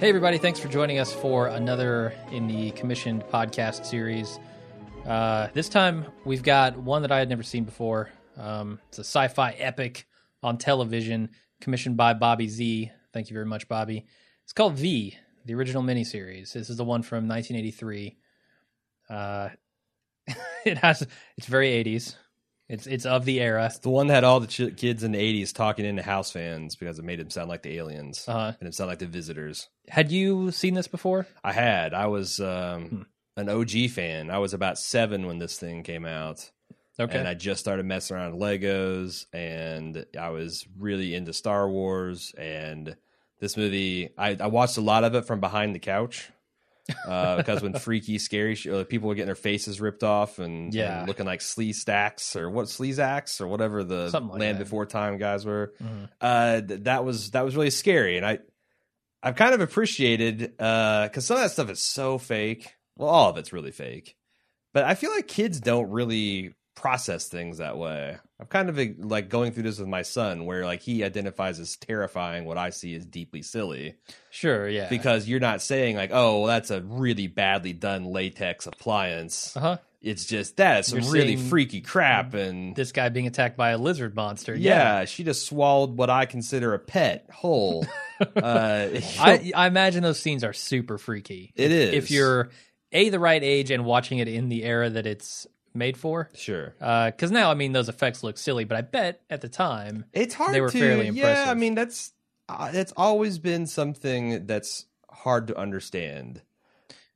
Hey, everybody, thanks for joining us for another in the commissioned podcast series. Uh, this time, we've got one that I had never seen before. Um, it's a sci fi epic on television commissioned by Bobby Z. Thank you very much, Bobby. It's called V, the original miniseries. This is the one from 1983. Uh, it has, it's very 80s. It's it's of the era. The one that had all the ch- kids in the 80s talking into house fans because it made them sound like the aliens Uh-huh. and it sound like the visitors. Had you seen this before? I had. I was um, Hmm. an OG fan. I was about seven when this thing came out. Okay. And I just started messing around with Legos and I was really into Star Wars. And this movie, I, I watched a lot of it from behind the couch. Uh, because when freaky, scary sh- uh, people were getting their faces ripped off and, Yeah. and looking like Sleestaks or what Sleazaks or whatever the like Land that. Before Time guys were, Mhm. uh, th- that was that was really scary. And I I've kind of appreciated because some of that stuff is so fake. Well, all of it's really fake, but I feel like kids don't really process things that way. I'm kind of like going through this with my son, where like he identifies as terrifying what I see as deeply silly Sure, yeah. because you're not saying like, oh, well, that's a really badly done latex appliance. uh huh. It's just that's some You're really freaky crap and. This guy being attacked by a lizard monster. yeah, she just swallowed what I consider a pet whole. uh, I, I imagine those scenes are super freaky. It is. If you're a the right age and watching it in the era that it's made for. sure. Uh, Because now, I mean, those effects look silly, but I bet at the time, It's hard. They were to, fairly Yeah. I mean that's uh, it's always been something that's hard to understand.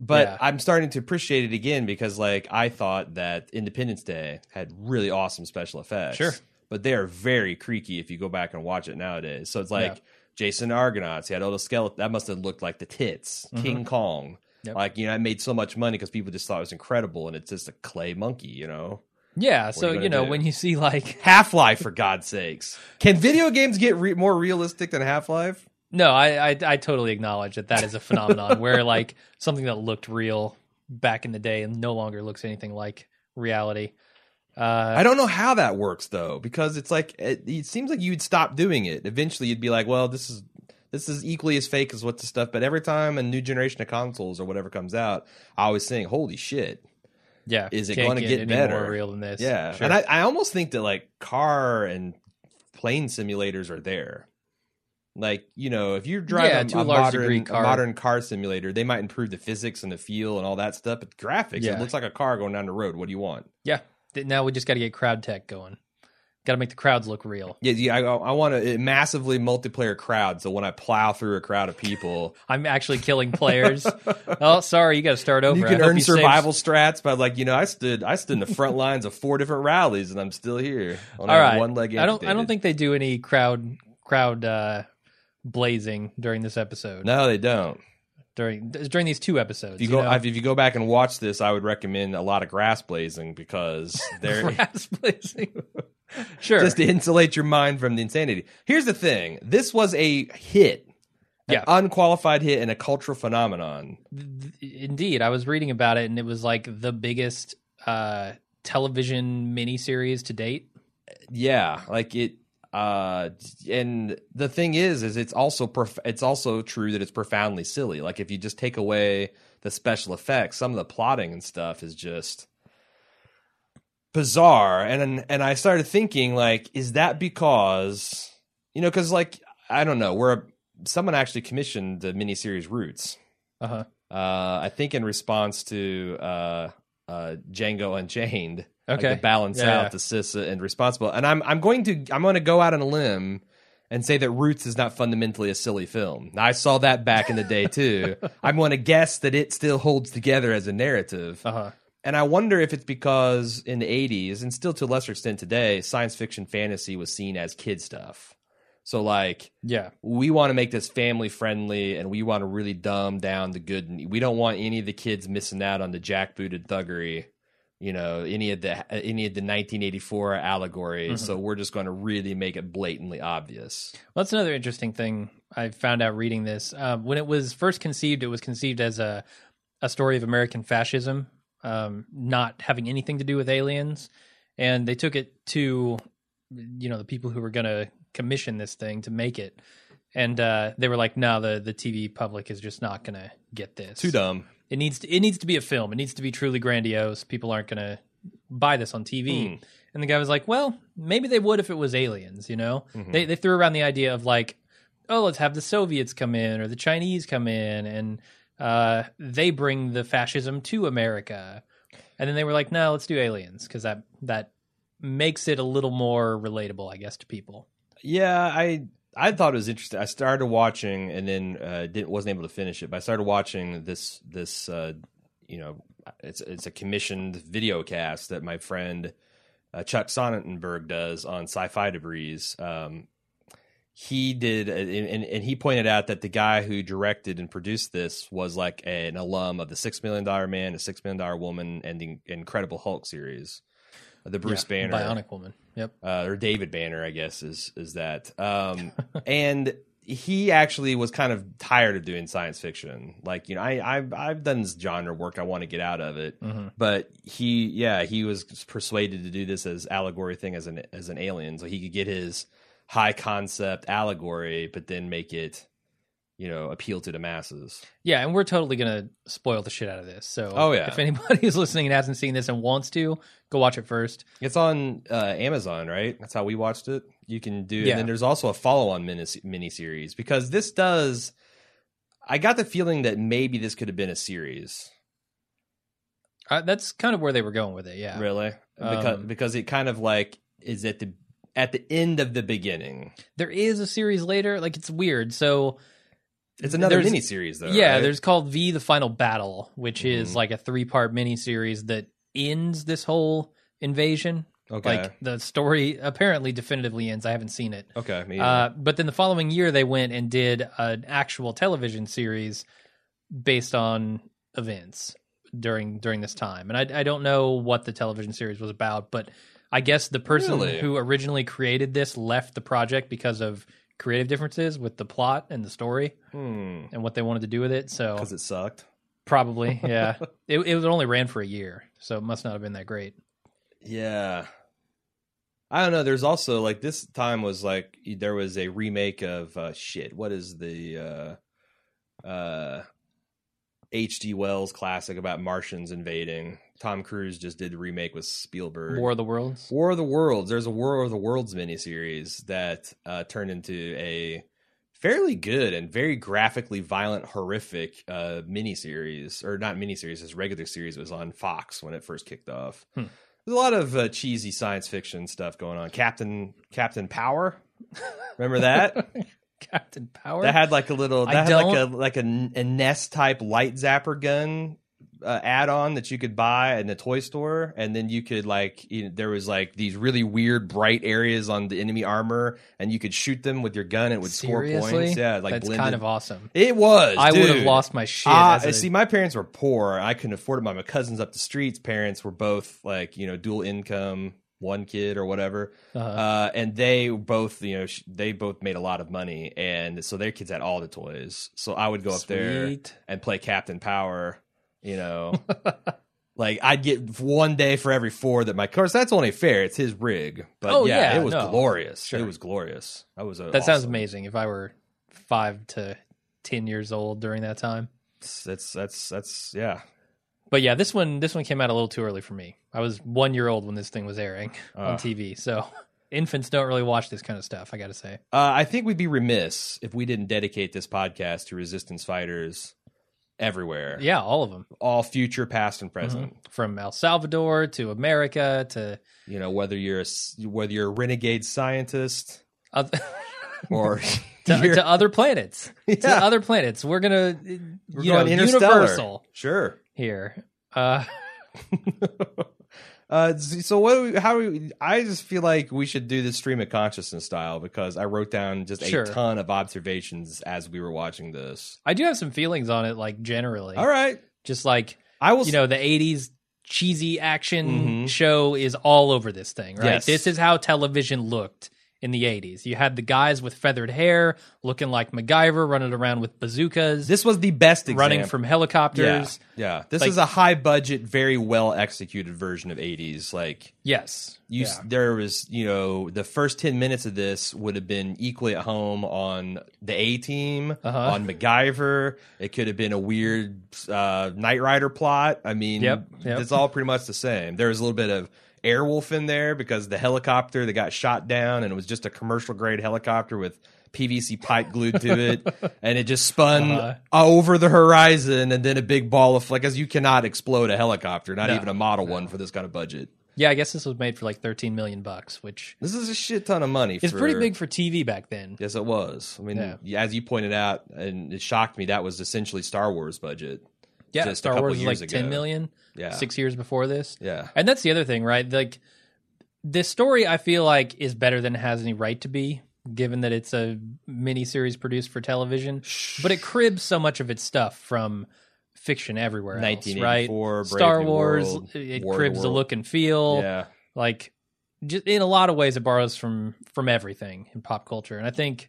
But Yeah. I'm starting to appreciate it again because like I thought that Independence Day had really awesome special effects. Sure. But they are very creaky if you go back and watch it nowadays. So it's like Jason Argonauts, he had all the skeleton that must have looked like the tits. King Kong. Yep. Like, you know, I made so much money because people just thought it was incredible and it's just a clay monkey, you know. yeah. are So you you, know do? when you see like, Half Life, for God's sakes. Can video games get re- more realistic than Half Life? no, I, I I totally acknowledge that that is a phenomenon where like something that looked real back in the day and no longer looks anything like reality. Uh, I don't know how that works though, because it's like it, it seems like you'd stop doing it. Eventually, you'd be like, "Well, this is this is equally as fake as what the stuff." But every time a new generation of consoles or whatever comes out, I always think, "Holy shit, yeah. is it going to get any better?" real than this? Yeah, Sure. and I, I almost think that like car and plane simulators are there. Like you know, if you're driving Yeah, a, a modern, degree, a car- modern car simulator, they might improve the physics and the feel and all that stuff. But graphics, Yeah. it looks like a car going down the road. What do you want? Yeah. Now we just got to get crowd tech going. Got to make the crowds look real. Yeah, yeah I, I want a massively multiplayer crowd. So when I plow through a crowd of people, I'm actually killing players. oh, sorry, you got to start over. you can earn you saved- survival strats. But like you know, I stood I stood in the front lines of four different rallies, and I'm still here. On All right. one leg. I don't. I don't think they do any crowd crowd uh, blazing during this episode. No, they don't. During during these two episodes. If you go, know? if you go back and watch this, I would recommend a lot of grass blazing because they're grass blazing. Sure. just to insulate your mind from the insanity. Here's the thing: this was a hit, an Yeah. unqualified hit, and a cultural phenomenon. Indeed, I was reading about it, and it was like the biggest uh, television miniseries to date. Yeah, like it. Uh, and the thing is, is it's also prof- it's also true that it's profoundly silly. Like if you just take away the special effects, some of the plotting and stuff is just bizarre. And and I started thinking, like, is that because you know, because like I don't know, where someone actually commissioned the miniseries Roots. Uh huh. Uh, I think in response to uh, uh, Django Unchained, Okay. like to balance Yeah, out yeah. the cis and responsible. And I'm I'm going to I'm going to go out on a limb and say that Roots is not fundamentally a silly film. I saw that back in the day too. I'm going to guess that it still holds together as a narrative. Uh huh. And I wonder if it's because in the 80s and still to a lesser extent today, science fiction fantasy was seen as kid stuff. So like Yeah. we want to make this family friendly and we want to really dumb down the good we don't want any of the kids missing out on the jackbooted thuggery you know any of the any of the 1984 allegory Mm-hmm. so we're just going to really make it blatantly obvious Well, that's another interesting thing I found out reading this. Uh, when it was first conceived, it was conceived as a a story of American fascism, um, not having anything to do with aliens, and they took it to you know the people who were going to commission this thing to make it, and uh, they were like, "No, the the TV public is just not gonna get this. Too dumb. It needs to, it needs to be a film. It needs to be truly grandiose. People aren't gonna buy this on TV." Hmm. And the guy was like, "Well, maybe they would if it was aliens. You know, Mhm. they they threw around the idea of like, oh, let's have the Soviets come in or the Chinese come in, and uh, they bring the fascism to America." And then they were like, "No, let's do aliens because that that makes it a little more relatable, I guess, to people." Yeah, I I thought it was interesting. I started watching and then uh, didn't wasn't able to finish it. But I started watching this this uh, you know it's it's a commissioned video cast that my friend uh, Chuck Sonnenberg does on Sci-Fi Debris. Um, he did, and, and, he pointed out that the guy who directed and produced this was like an alum of the Six Million Dollar Man, the Six Million Dollar Woman, and the Incredible Hulk series, the Bruce Yeah, Banner Bionic Woman. Yep. uh, or David Banner, I guess is is that. Um, and he actually was kind of tired of doing science fiction. Like you know, I I've, I've done this genre work. I want to get out of it. Mhm. But he, yeah, he was persuaded to do this as allegory thing as an as an alien, so he could get his high concept allegory, but then make it, you know, appeal to the masses. Yeah, and we're totally gonna spoil the shit out of this. So, Oh, yeah. if anybody's listening and hasn't seen this and wants to, go watch it first. It's on uh, Amazon, right? That's how we watched it. You can do, Yeah. and then there's also a follow-on mini miniseries because this does. I got the feeling that maybe this could have been a series, Uh, that's kind of where they were going with it. Yeah. really, because Um, because it kind of like is at the at the end of the beginning. There is a series later. Like it's weird. So It's another mini series though. yeah, right? there's called V: The Final Battle, which is Mhm. like a three part mini series that ends this whole invasion. okay, Like the story apparently definitively ends. I haven't seen it. okay, Uh, but then the following year, they went and did an actual television series based on events during during this time. And I, I don't know what the television series was about, but I guess the person Really? who originally created this left the project because of creative differences with the plot and the story Hmm, and what they wanted to do with it. So because it sucked. probably, yeah, it, it only ran for a year, so it must not have been that great. Yeah. I don't know. There's also like this time was like there was a remake of uh shit. What is the uh uh H.G. Wells classic about Martians invading? Tom Cruise just did the remake with Spielberg. War of the Worlds. War of the Worlds. There's a War of the Worlds miniseries that uh, turned into a fairly good and very graphically violent, horrific uh, miniseries, or not miniseries, this regular series was on Fox when it first kicked off. Hmm. There's a lot of uh, cheesy science fiction stuff going on. Captain Captain Power, remember that? Captain Power. that had like a little, I had like a don't- like a, a NES type light zapper gun uh, add-on that you could buy in the toy store, and then you could like you know, there was like these really weird bright areas on the enemy armor, and you could shoot them with your gun. and It would score points. Yeah, like That's blended. kind of awesome. It was. I would have lost my shit. As a- see, my parents were poor. I couldn't afford it. My, my cousins up the streets' parents were both like you know dual income, one kid or whatever, uh, uh, and they both you know sh- they both made a lot of money, and so their kids had all the toys. So I would go up there and play Captain Power. You know, like I'd get one day for every four that my. Course, that's only fair. It's his rig, but Oh, yeah, yeah, it was no. glorious. Sure. It was glorious. That was a That sounds amazing. If I were five to ten years old during that time, That's that's that's yeah. But yeah, this one this one came out a little too early for me. I was one year old when this thing was airing on Uh. TV, so infants don't really watch this kind of stuff. I got to say, Uh, I think we'd be remiss if we didn't dedicate this podcast to resistance fighters everywhere. yeah, all of them, All future, past, and present. from El Salvador to America to You know, whether you're a, whether you're a renegade scientist oth- or to, to other planets, to other planets. We're gonna, we're you know, universal Sure. Here. Uh, uh, so what? Do we, how? Do we, I just feel like we should do this stream of consciousness style because I wrote down just a ton of observations as we were watching this. I do have some feelings on it, like generally, All right, just like I will. you know the 80s cheesy action Mhm. show is all over this thing right Yes. this is how television looked in the 80s. You had the guys with feathered hair looking like MacGyver running around with bazookas, This was the best example. running from helicopters. yeah. This Like- is a high budget, very well executed version of 80s. Like Yes. you, Yeah. there was, you know, the first 10 minutes of this would have been equally at home on the A Team, Uh-huh. on MacGyver. It could have been a weird uh, Knight Rider plot. I mean, Yep, yep. it's all pretty much the same. There was a little bit of Airwolf in there because the helicopter that got shot down and it was just a commercial grade helicopter with PVC pipe glued to it, and it just spun Uh-huh. over the horizon, and then a big ball of like as you cannot explode a helicopter, not No, even a model one for this kind of budget. Yeah, I guess this was made for like 13 million bucks, which This is a shit ton of money. It's for- pretty big for TV back then. Yes, it was. I mean, yeah, as you pointed out, and it shocked me, that was essentially Star Wars budget. Yeah, Just a Star couple Wars was like ago. 10 million Yeah, 6 years before this. yeah, And that's the other thing, right? Like this story I feel like is better than it has any right to be, given that it's a miniseries produced for television. But it cribs so much of its stuff from fiction everywhere else, right? 1984, Brave Star New Wars, World, it War cribs the World. look and feel. Yeah, Like just in a lot of ways it borrows from from everything in pop culture. And I think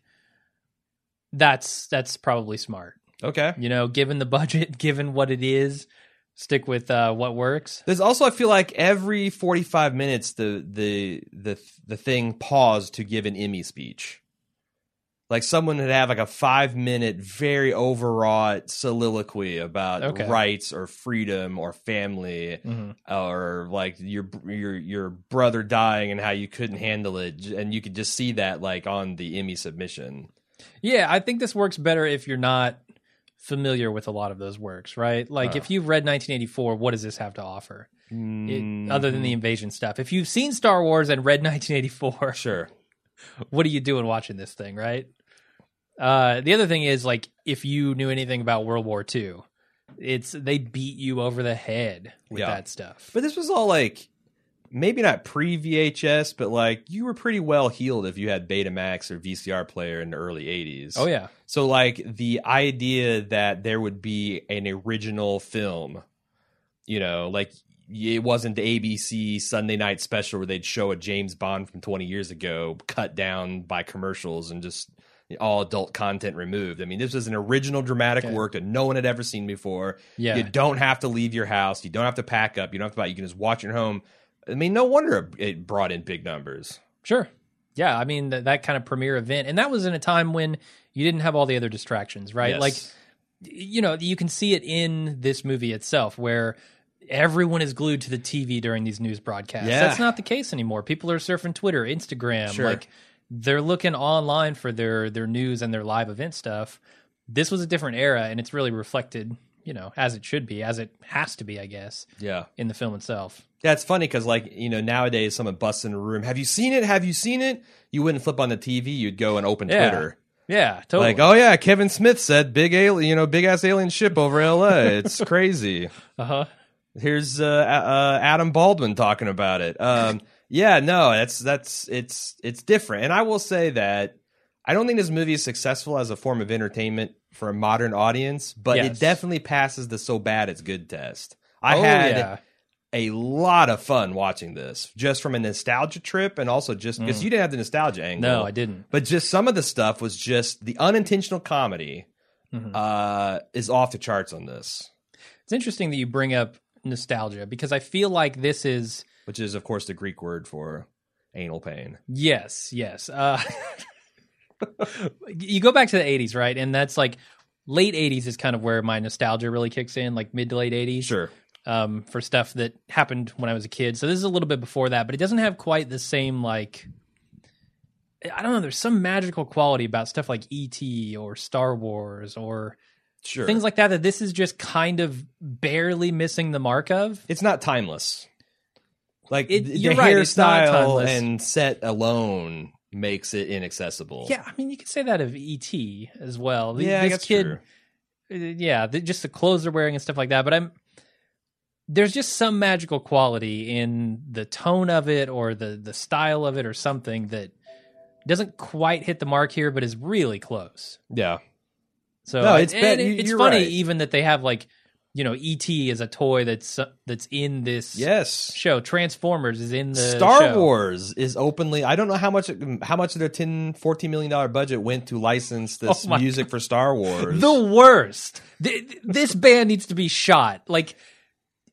that's that's probably smart. Okay. You know, given the budget, given what it is, stick with uh, what works. There's also I feel like every 45 minutes the the the the thing paused to give an Emmy speech. Like someone would have like a five minute, very overwrought soliloquy about Okay. rights or freedom or family or like your your your brother dying and how you couldn't handle it, and you could just see that like on the Emmy submission. Yeah, I think this works better if you're not familiar with a lot of those works, right? Like Uh. if you've read 1984, what does this have to offer? It, Mm, other than the invasion stuff. If you've seen Star Wars and read 1984, sure, what are you doing watching this thing, right? Uh, the other thing is like if you knew anything about World War II, it's they beat you over the head with Yeah. that stuff. but this was all like maybe not pre VHS, but like you were pretty well healed if you had Betamax or VCR player in the early 80s. oh yeah, So like the idea that there would be an original film, you know, like it wasn't the ABC Sunday night special where they'd show a James Bond from 20 years ago cut down by commercials and just all adult content removed. I mean, this was an original dramatic Okay. work that no one had ever seen before. yeah. You don't have to leave your house. You don't have to pack up. You don't have to buy. You can just watch it at home. I mean, no wonder it brought in big numbers. Sure. Yeah, I mean that, that kind of premiere event, and that was in a time when you didn't have all the other distractions, right? Yes. Like, you know, you can see it in this movie itself, where everyone is glued to the TV during these news broadcasts. Yeah. That's not the case anymore. People are surfing Twitter, Instagram, Sure. like they're looking online for their their news and their live event stuff. This was a different era, and it's really reflected, you know, as it should be, as it has to be, I guess, Yeah. in the film itself. Yeah, it's funny because like you know nowadays someone busts in a room. Have you seen it? Have you seen it? You wouldn't flip on the TV. You'd go and open Yeah, Twitter. Yeah, totally. Like, oh yeah, Kevin Smith said big alien, you know, big ass alien ship over L.A. It's crazy. uh huh. Here's uh, uh, Adam Baldwin talking about it. Um, yeah, no, that's that's it's it's different. And I will say that I don't think this movie is successful as a form of entertainment for a modern audience, but Yes. it definitely passes the so bad it's good test. I oh, had yeah. a lot of fun watching this just from a nostalgia trip and also just because you didn't have the nostalgia angle. Mm. No, I didn't. But just some of the stuff was just the unintentional comedy Mhm. uh, is off the charts on this, It's interesting that you bring up nostalgia because I feel like this is which is of course the Greek word for anal pain. yes, yes. Uh, you go back to the '80s, right? And that's like late '80s is kind of where my nostalgia really kicks in, like mid to late '80s. Sure. um, for stuff that happened when I was a kid. So this is a little bit before that, but it doesn't have quite the same like. I don't know. There's some magical quality about stuff like ET or Star Wars or Sure. things like that that this is just kind of barely missing the mark of. it's not timeless. Like It- the right, hairstyle and set alone makes it inaccessible. Yeah, I mean, you could say that of ET as well. The- yeah, this kid, true. uh, yeah, the, just the clothes they're wearing and stuff like that. But I'm there's just some magical quality in the tone of it or the the style of it or something that doesn't quite hit the mark here, but is really close. Yeah. So No, it's and bet- it- it's funny right. even that they have like you know, ET is a toy that's that's in this Yes. show. Transformers is in the Star show. Wars is openly. I don't know how much how much of their 10 14 million dollar budget went to license this Oh music for Star Wars. The worst. Th- This band needs to be shot. Like,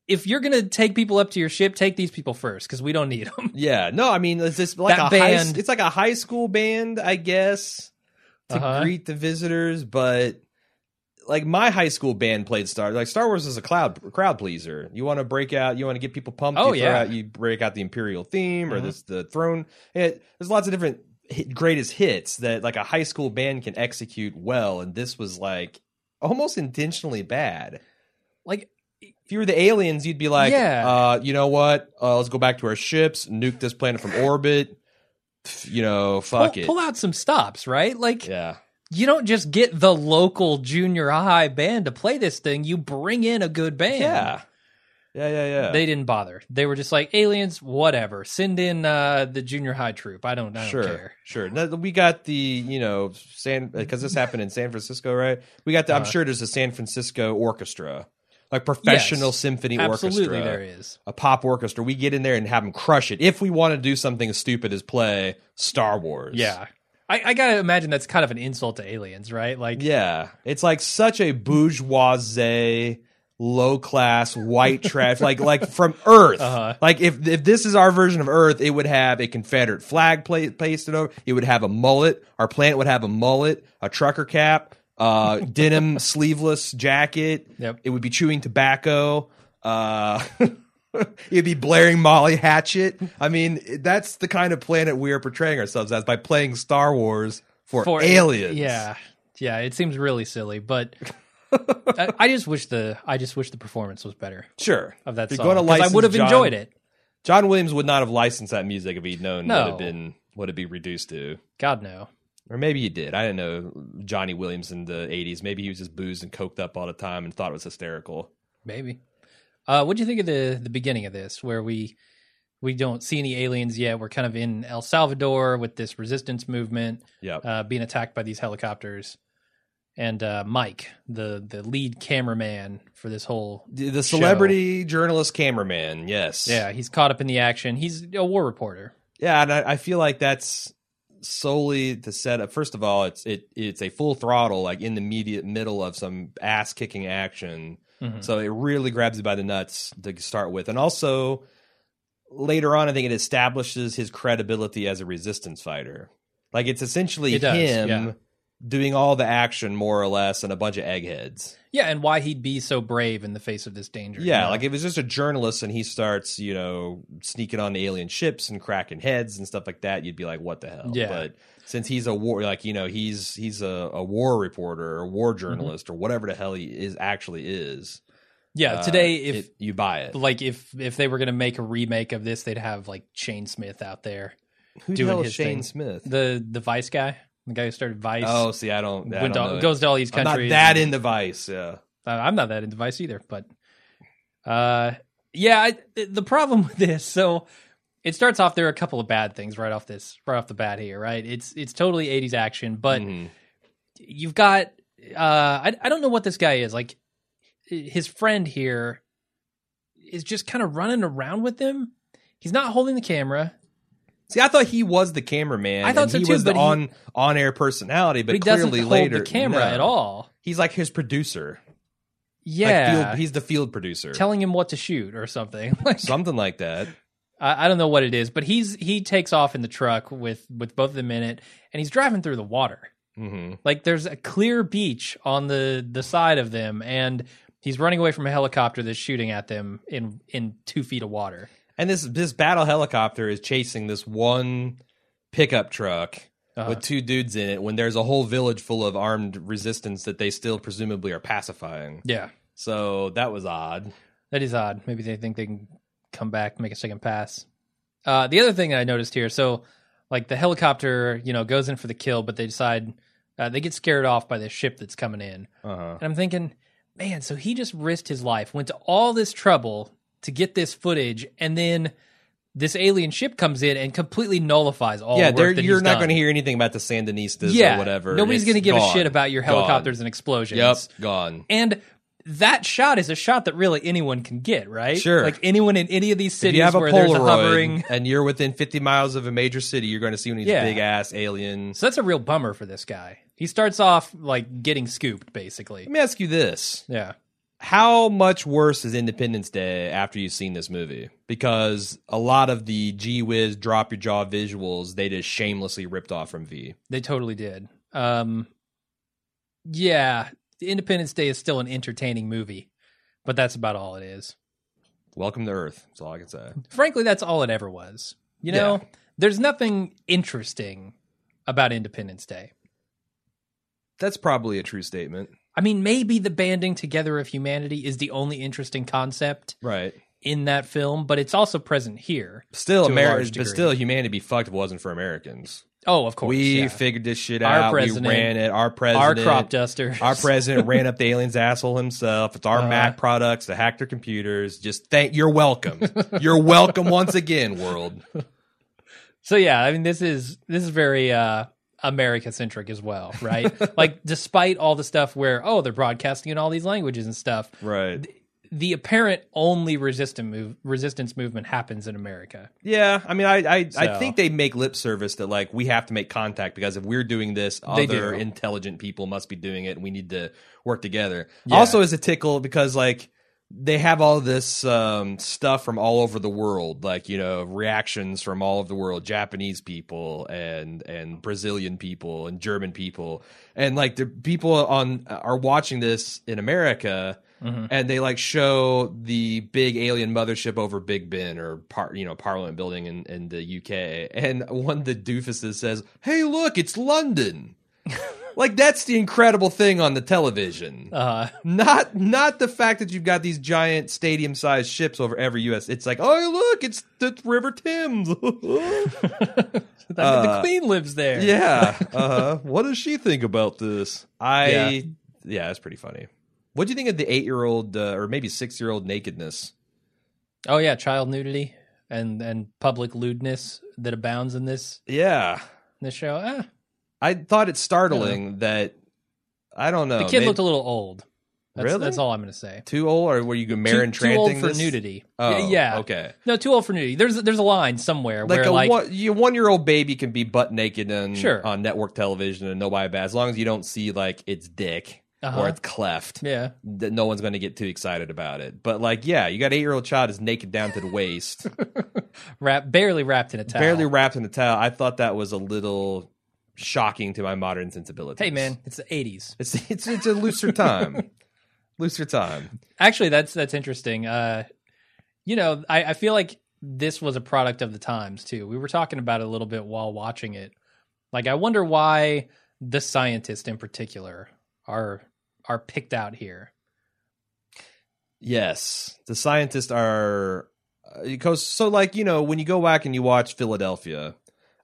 if you're gonna take people up to your ship, take these people first because we don't need them. yeah, no, I mean it's just like That a high, band- it's like a high school band, I guess, to Uh-huh. greet the visitors, but like my high school band played Star like Star Wars is a cloud crowd pleaser. You want to break out, you want to get people pumped. Oh, you yeah. out, you break out the Imperial theme or Mhm. this the throne. It, there's lots of different hit, greatest hits that like a high school band can execute well, and this was like almost intentionally bad. Like, If you were the aliens, you'd be like, Yeah. uh, you know what? Uh, let's go back to our ships, nuke this planet from orbit. You know, fuck pull, it. pull out some stops, right? Like, Yeah. You don't just get the local junior high band to play this thing. You bring in a good band. Yeah. Yeah, yeah, yeah. They didn't bother. They were just like aliens, whatever. Send in uh, the junior high troop. I don't, I don't sure, care. sure. No, we got the you know San because this happened in San Francisco, right? We got the. I'm Uh-huh. sure there's a San Francisco orchestra, like professional Yes, symphony Absolutely, orchestra, there is. a pop orchestra. We get in there and have them crush it. If we want to do something as stupid as play Star Wars, Yeah, I, I gotta imagine that's kind of an insult to aliens, right? Like, yeah. It's like such a bourgeoisie. Low class white trash, like like from Earth. Uh-huh. Like if if this is our version of Earth, it would have a Confederate flag pla- pasted over. It would have a mullet. Our planet would have a mullet, a trucker cap, uh, denim sleeveless jacket. Yep. It would be chewing tobacco. Uh, it'd be blaring Molly Hatchet. I mean, that's the kind of planet we are portraying ourselves as by playing Star Wars for, for aliens. Yeah, yeah. It seems really silly, but I, I just wish the I just wish the performance was better sure. of that song. I would have John- enjoyed it. John Williams would not have licensed that music if he'd known No. what had been what it'd be reduced to. God no. Or maybe he did. I didn't know Johnny Williams in the '80s. Maybe he was just boozed and coked up all the time and thought it was hysterical. Maybe. Uh, what do you think of the the beginning of this, where we we don't see any aliens yet? We're kind of in El Salvador with this resistance movement, Yep. uh, being attacked by these helicopters, and uh, Mike, the the lead cameraman for this whole the the celebrity journalist cameraman. Yes. yeah, he's caught up in the action. He's a war reporter. Yeah, and I, I feel like that's solely to set up. First of all, it's it it's a full throttle, like in the immediate middle of some ass kicking action. Mhm. So it really grabs you by the nuts to start with, and also later on, I think it establishes his credibility as a resistance fighter. Like it's essentially It does, him yeah. Doing all the action, more or less, and a bunch of eggheads. Yeah, and why he'd be so brave in the face of this danger. you Yeah, know? like if it was just a journalist and he starts, you know, sneaking on the alien ships and cracking heads and stuff like that, you'd be like, "What the hell?" Yeah. But since he's a war, like you know, he's he's a, a war reporter or a Mm-hmm. war journalist or whatever the hell he is actually is. yeah. uh, Today, if it- you buy it, like if if they were gonna make a remake of this, they'd have like Shane Smith out there, who the doing hell is his Shane thing. Smith? the the Vice guy, the guy who started Vice. oh, see, I don't. I don't to- know. goes to all these countries. I'm not that into Vice. Yeah. Uh, I'm not that into Vice either, but uh, yeah. I, the problem with this, so it starts off. There are a couple of bad things right off this, right off the bat here. Right, it's it's totally 80s action, but Mhm. you've got uh, I I don't know what this guy is like. His friend here is just kind of running around with him. He's not holding the camera, See, I thought he was the cameraman. I thought so he too, was the on on air personality, but, but he doesn't clearly hold later the camera no. at all. He's like his producer. Like Yeah, field, he's the field producer. telling him what to shoot or something. Like, Something like that. I, I don't know what it is, but he's he takes off in the truck with with both of them in it, and he's driving through the water. hmm Like there's a clear beach on the the side of them, and he's running away from a helicopter that's shooting at them in in two feet of water. And this this battle helicopter is chasing this one pickup truck Uh-huh. with two dudes in it when there's a whole village full of armed resistance that they still presumably are pacifying. Yeah, So that was odd. that is odd. Maybe they think they can come back, make a second pass. Uh, the other thing that I noticed here, so like the helicopter, you know, goes in for the kill, but they decide uh, they get scared off by the ship that's coming in. Uh-huh. And I'm thinking, man, so he just risked his life, went to all this trouble to get this footage, and then this alien ship comes in and completely nullifies all yeah, the you're not going to hear anything about the Sandinistas yeah, or whatever. Nobody's going to give gone. a shit about your Gone. helicopters and explosions. Yep, gone. And that shot is a shot that really anyone can get, right? Sure. Like anyone in any of these If cities you have a where there's a Polaroid hovering. and you're within 50 miles of a major city, you're going to see one of these Yeah. big ass aliens. So that's a real bummer for this guy. He starts off like getting scooped, basically. Let me ask you this. Yeah. How much worse is Independence Day after you've seen this movie? Because a lot of the G Wiz drop your jaw visuals they just shamelessly ripped off from V. They totally did. Um, yeah, Independence Day is still an entertaining movie, but that's about all it is. Welcome to Earth. That's all I can say. Frankly, that's all it ever was. You know, Yeah. there's nothing interesting about Independence Day. That's probably a true statement. I mean, maybe the banding together of humanity is the only interesting concept Right. in that film, but it's also present here. Still, America, but still, humanity be fucked if it wasn't for Americans. Oh, of course. we yeah. figured this shit Our out. We ran it. Our president. our president, crop dusters. Our president ran up the alien's asshole himself. It's our Uh-huh. Mac products to hack their computers. Just thank. You're welcome. you're welcome once again, world. So yeah, I mean this is this is very uh America centric as well, right? like despite all the stuff where oh they're broadcasting in all these languages and stuff, Right. the apparent only resistant move resistance movement happens in America. Yeah. I mean, I I, I think they make lip service that like we have to make contact because if we're doing this, other do. intelligent people must be doing it, and we need to work together. Yeah. Also, as a tickle because like they have all this um, stuff from all over the world, like you know reactions from all over the world, Japanese people and and Brazilian people and German people, and like the people on are watching this in America, Mhm. and they like show the big alien mothership over Big Ben or par, you know Parliament building in in the UK, and one of the doofuses says, "Hey, look, it's London." like that's the incredible thing on the television Uh, not not the fact that you've got these giant stadium sized ships over every US. It's like, oh look, it's the River Thames. the, the Uh, Queen lives there. yeah. Uh, what does she think about this? I Yeah. yeah, that's pretty funny. What do you think of the eight year old uh, or maybe six year old nakedness? Oh yeah, child nudity and and public lewdness that abounds in this Yeah, in this show. Ah, I thought it's startling that I don't know. the kid maybe- looked a little old. That's, Really? That's all I'm going to say. too old, or were you Too, Marin too old for this? nudity. Oh, yeah. Okay. No, too old for nudity. There's there's a line somewhere like where a like one, you one year old baby can be butt naked and Sure. on network television and nobody bad as long as you don't see like its dick Uh-huh. or it's cleft. yeah. That no one's going to get too excited about it. But like, yeah, you got eight year old child is naked down to the waist, Wrap, barely wrapped in a towel. barely wrapped in a towel. I thought that was a little shocking to my modern sensibilities. Hey man, it's the '80s. it's it's it's a looser time, looser time. Actually, that's that's interesting. Uh, you know, I, I feel like this was a product of the times too. We were talking about it a little bit while watching it. Like, I wonder why the scientists in particular are are picked out here. Yes, the scientists are because so like you know when you go back and you watch Philadelphia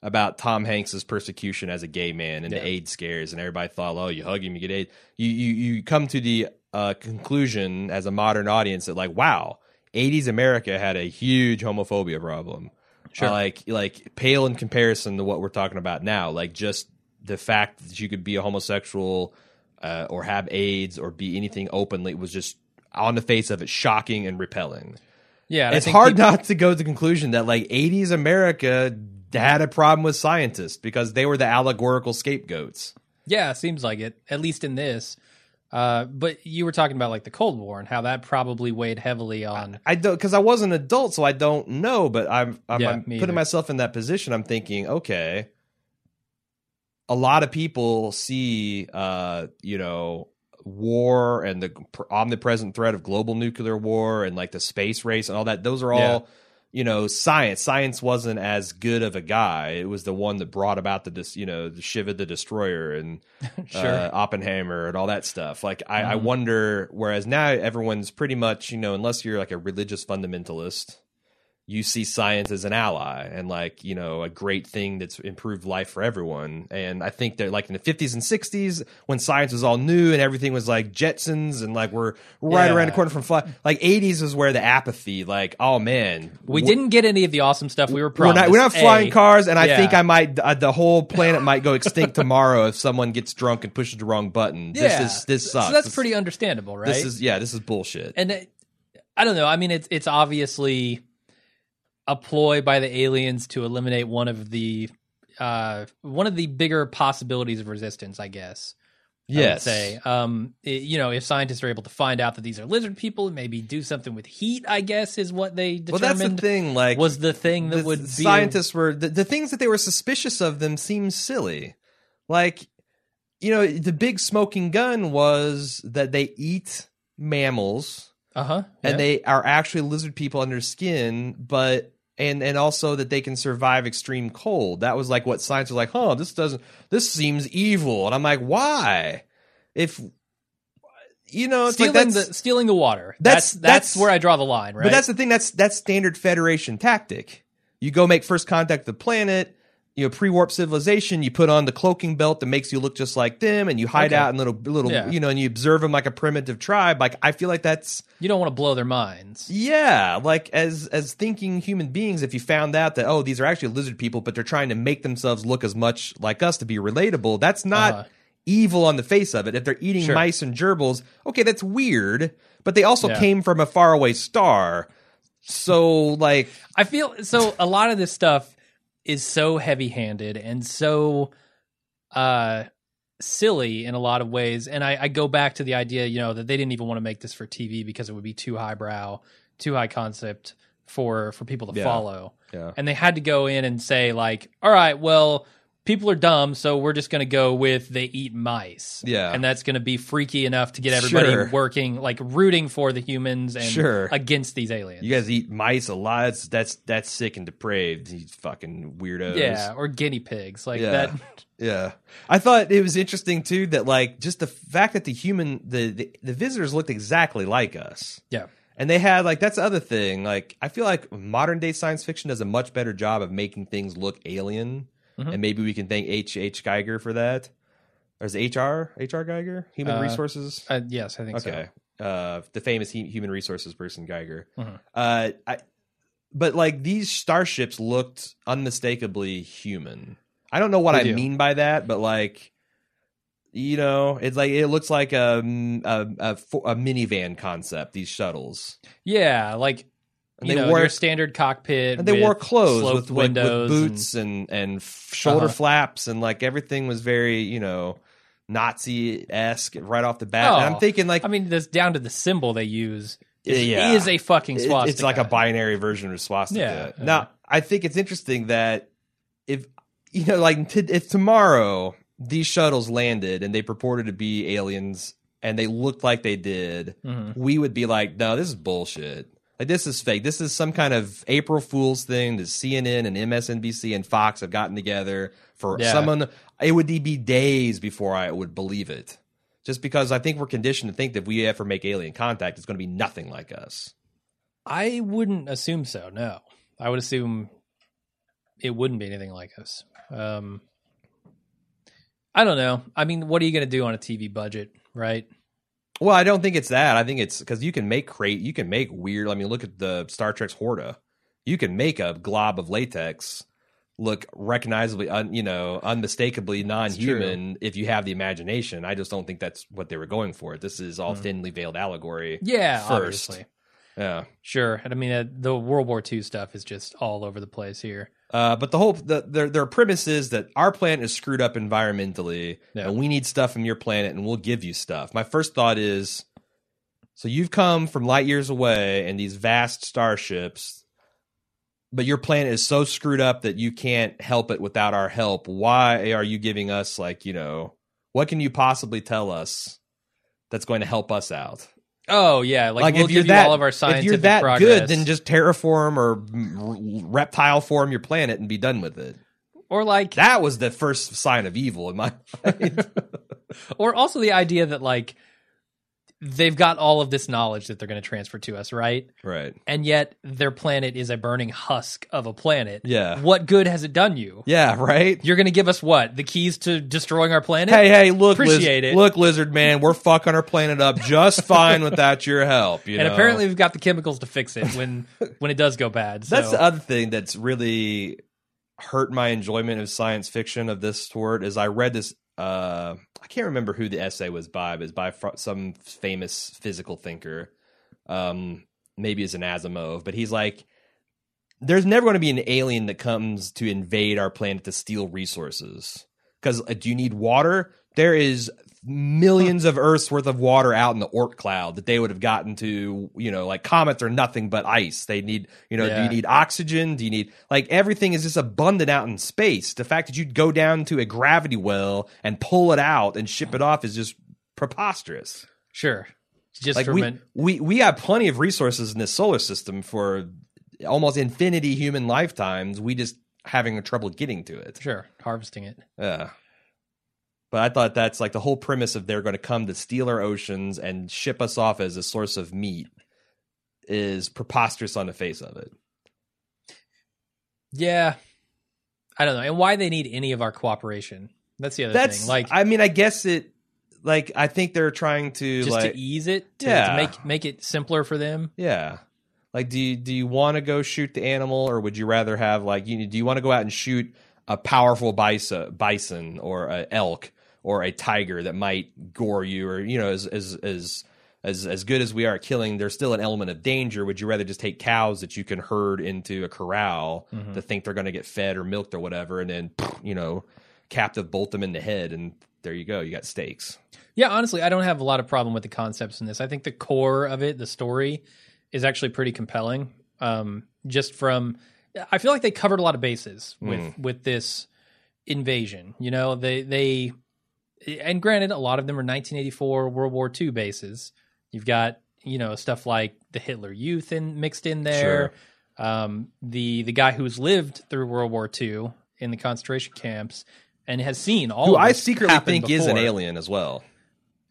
about Tom Hanks's persecution as a gay man and Yeah. the AIDS scares and everybody thought oh you hug him you get AIDS you you you come to the uh, conclusion as a modern audience that like wow 80s America had a huge homophobia problem Sure. Uh, like like pale in comparison to what we're talking about now like just the fact that you could be a homosexual uh, or have AIDS or be anything openly was just on the face of it shocking and repelling. Yeah, and it's hard people- not to go to the conclusion that like 80s America had a problem with scientists because they were the allegorical scapegoats. Yeah, seems like it. At least in this. Uh, but you were talking about like the Cold War and how that probably weighed heavily on. I don't because I was an adult, so I don't know. But I'm I'm, Yeah, I'm putting either. myself in that position. I'm thinking, okay, a lot of people see, uh, you know, war and the pr- omnipresent threat of global nuclear war and like the space race and all that. Those are all. Yeah. You know, science. Science wasn't as good of a guy. It was the one that brought about the, dis, you know, the Shiva the Destroyer and Sure. uh, Oppenheimer and all that stuff. Like I, I Mhm. wonder. Whereas now everyone's pretty much you know, unless you're like a religious fundamentalist, you see science as an ally and like you know a great thing that's improved life for everyone and i think that like in the 50s and 60s when science was all new and everything was like jetsons and like we're right Yeah. around the corner from fly like 80s is where the apathy like oh man We we're- didn't get any of the awesome stuff we were we're promised. not, we're not flying cars and i Yeah. think i might uh, the whole planet might go extinct tomorrow if someone gets drunk and pushes the wrong button Yeah. this is this sucks So that's This- pretty understandable, right? this is yeah this is bullshit and it, I don't know. I mean, it's it's obviously a ploy by the aliens to eliminate one of the uh one of the bigger possibilities of resistance, I guess. I yes say, um, it- you know, if scientists are able to find out that these are lizard people, maybe do something with heat. I guess is what they well that's the thing like was the thing that the would be scientists were the, the things that they were suspicious of them seemed silly like you know the big smoking gun was that they eat mammals uh huh, and they are actually lizard people under skin but and and also that they can survive extreme cold that was like what science was like huh this doesn't this seems evil and i'm like why if you know it's stealing like the stealing the water. That's- That's that's, that's- where I draw the line, right? But that's the thing. That's that's standard Federation tactic. You go make first contact with the planet. You know, pre-warp civilization. You put on the cloaking belt that makes you look just like them, and you hide Okay. out in little little. Yeah. You know, and you observe them like a primitive tribe. Like I feel like that's you don't want to blow their minds. yeah. Like as as thinking human beings, if you found out that oh these are actually lizard people, but they're trying to make themselves look as much like us to be relatable, that's not Uh-huh. evil on the face of it. If they're eating Sure. mice and gerbils, okay, that's weird. But they also Yeah. came from a faraway star. So like I feel so a lot of this stuff is so heavy-handed and so uh silly in a lot of ways and I, I go back to the idea you know that they didn't even want to make this for tv because it would be too highbrow too high concept for for people to Yeah. follow Yeah. and they had to go in and say like all right well people are dumb so we're just going to go with they eat mice Yeah. and that's going to be freaky enough to get everybody Sure. working like rooting for the humans and Sure. against these aliens You guys eat mice a lot. That's that's, that's sick and depraved. These fucking weirdos. Yeah, or guinea pigs like Yeah. that. Yeah. I thought it was interesting too that like just the fact that the human the, the the visitors looked exactly like us. Yeah, And they had like that's the other thing. Like I feel like modern day science fiction does a much better job of making things look alien. Mhm. And maybe we can thank H. H. Geiger for that. Or is it HR? HR Geiger? Human Uh, Resources? uh, yes, I think so. Okay. Uh, the famous hu- human resources person Geiger. Mhm. Uh, I, but like these starships looked unmistakably human. I don't know what They I do. mean by that, but like, you know, it's like it looks like a a, a, a minivan concept. These shuttles, Yeah, like And you they know, wore- your standard cockpit, and they wore clothes with, with, with boots and and, f- shoulder Uh-huh. flaps, and like everything was very you know Nazi esque right off the bat. And Oh, I'm thinking like I mean, this down to the symbol they use is, Yeah. is a fucking swastika. It's like a binary version of swastika. Yeah. Now, I think it's interesting that if you know, like t- if tomorrow these shuttles landed and they purported to be aliens and they looked like they did, Mhm. we would be like, no, this is bullshit. Like this is fake. This is some kind of April Fool's thing that CNN and MSNBC and Fox have gotten together for Yeah. someone. It would be days before I would believe it. Just because I think we're conditioned to think that if we ever make alien contact, it's going to be nothing like us. I wouldn't assume so. No, I would assume it wouldn't be anything like us. Um, I don't know. I mean, what are you going to do on a TV budget, right? Well, I don't think it's that. I think it's because you can make crate, you can make weird. I mean, look at the Star Trek's Horta. You can make a glob of latex look recognizably, un, you know, unmistakably non-human if you have the imagination. I just don't think that's what they were going for. This is all Mhm. thinly veiled allegory. Yeah, First. obviously. Yeah. Sure. And I mean, uh, the World War II stuff is just all over the place here. Uh, but the whole the, their their premise is that our planet is screwed up environmentally, Yeah. and we need stuff from your planet, and we'll give you stuff. My first thought is, so you've come from light years away in these vast starships, but your planet is so screwed up that you can't help it without our help. Why are you giving us like you know what can you possibly tell us that's going to help us out? Oh yeah, like, Like, we'll if you're give you that all of our if you're that progress. good, then just terraform or reptile form your planet and be done with it. or like, That was the first sign of evil in my mind. or also the idea that like they've got all of this knowledge that they're going to transfer to us, right? Right. And yet their planet is a burning husk of a planet. Yeah. What good has it done you? Yeah. Right. You're going to give us what? The keys to destroying our planet? Hey, hey, look, Appreciate Liz- it. look, lizard man, we're fucking our planet up just fine without your help. You and know? apparently we've got the chemicals to fix it when when it does go bad. So. That's the other thing that's really hurt my enjoyment of science fiction of this sort is I read this uh I can't remember who the essay was by, but it's by fr- some famous physical thinker. Um maybe it's an Asimov, but he's like there's never going to be an alien that comes to invade our planet to steal resources. Cuz uh, do you need water? There is millions of Earth's worth of water out in the Oort cloud that they would have gotten to, you know, like comets are nothing but ice. They need, you know, do you need oxygen? Do you need like everything is just abundant out in space? The fact that you'd go down to a gravity well and pull it out and ship it off is just preposterous. sure. Just Like we, min- we we have plenty of resources in this solar system for almost infinity human lifetimes. We just having a trouble getting to it. sure harvesting it. Yeah. But I thought that's like the whole premise of they're going to come to steal our oceans and ship us off as a source of meat is preposterous on the face of it. Yeah. I don't know. And why they need any of our cooperation. That's the other That's thing. Like I mean, I guess it like I think they're trying to just like to ease it, to, to Yeah. make make it simpler for them. yeah. Like do you do you want to go shoot the animal or would you rather have like you do you want to go out and shoot a powerful bison bison or a elk or a tiger that might gore you or you know as as as as as good as we are at killing there's still an element of danger would you rather just take cows that you can herd into a corral Mm-hmm. to think they're going to get fed or milked or whatever and then you know captive bolt them in the head and there you go you got steaks Yeah, honestly, I don't have a lot of problem with the concepts in this. I think the core of it, the story, is actually pretty compelling. Um, just from, I feel like they covered a lot of bases with Mm. with this invasion. You know, they they, and granted, a lot of them are 1984 World War II bases. You've got you know stuff like the Hitler Youth in mixed in there. Um, the the guy who's lived through World War II in the concentration camps and has seen all. who I secretly think is an alien as well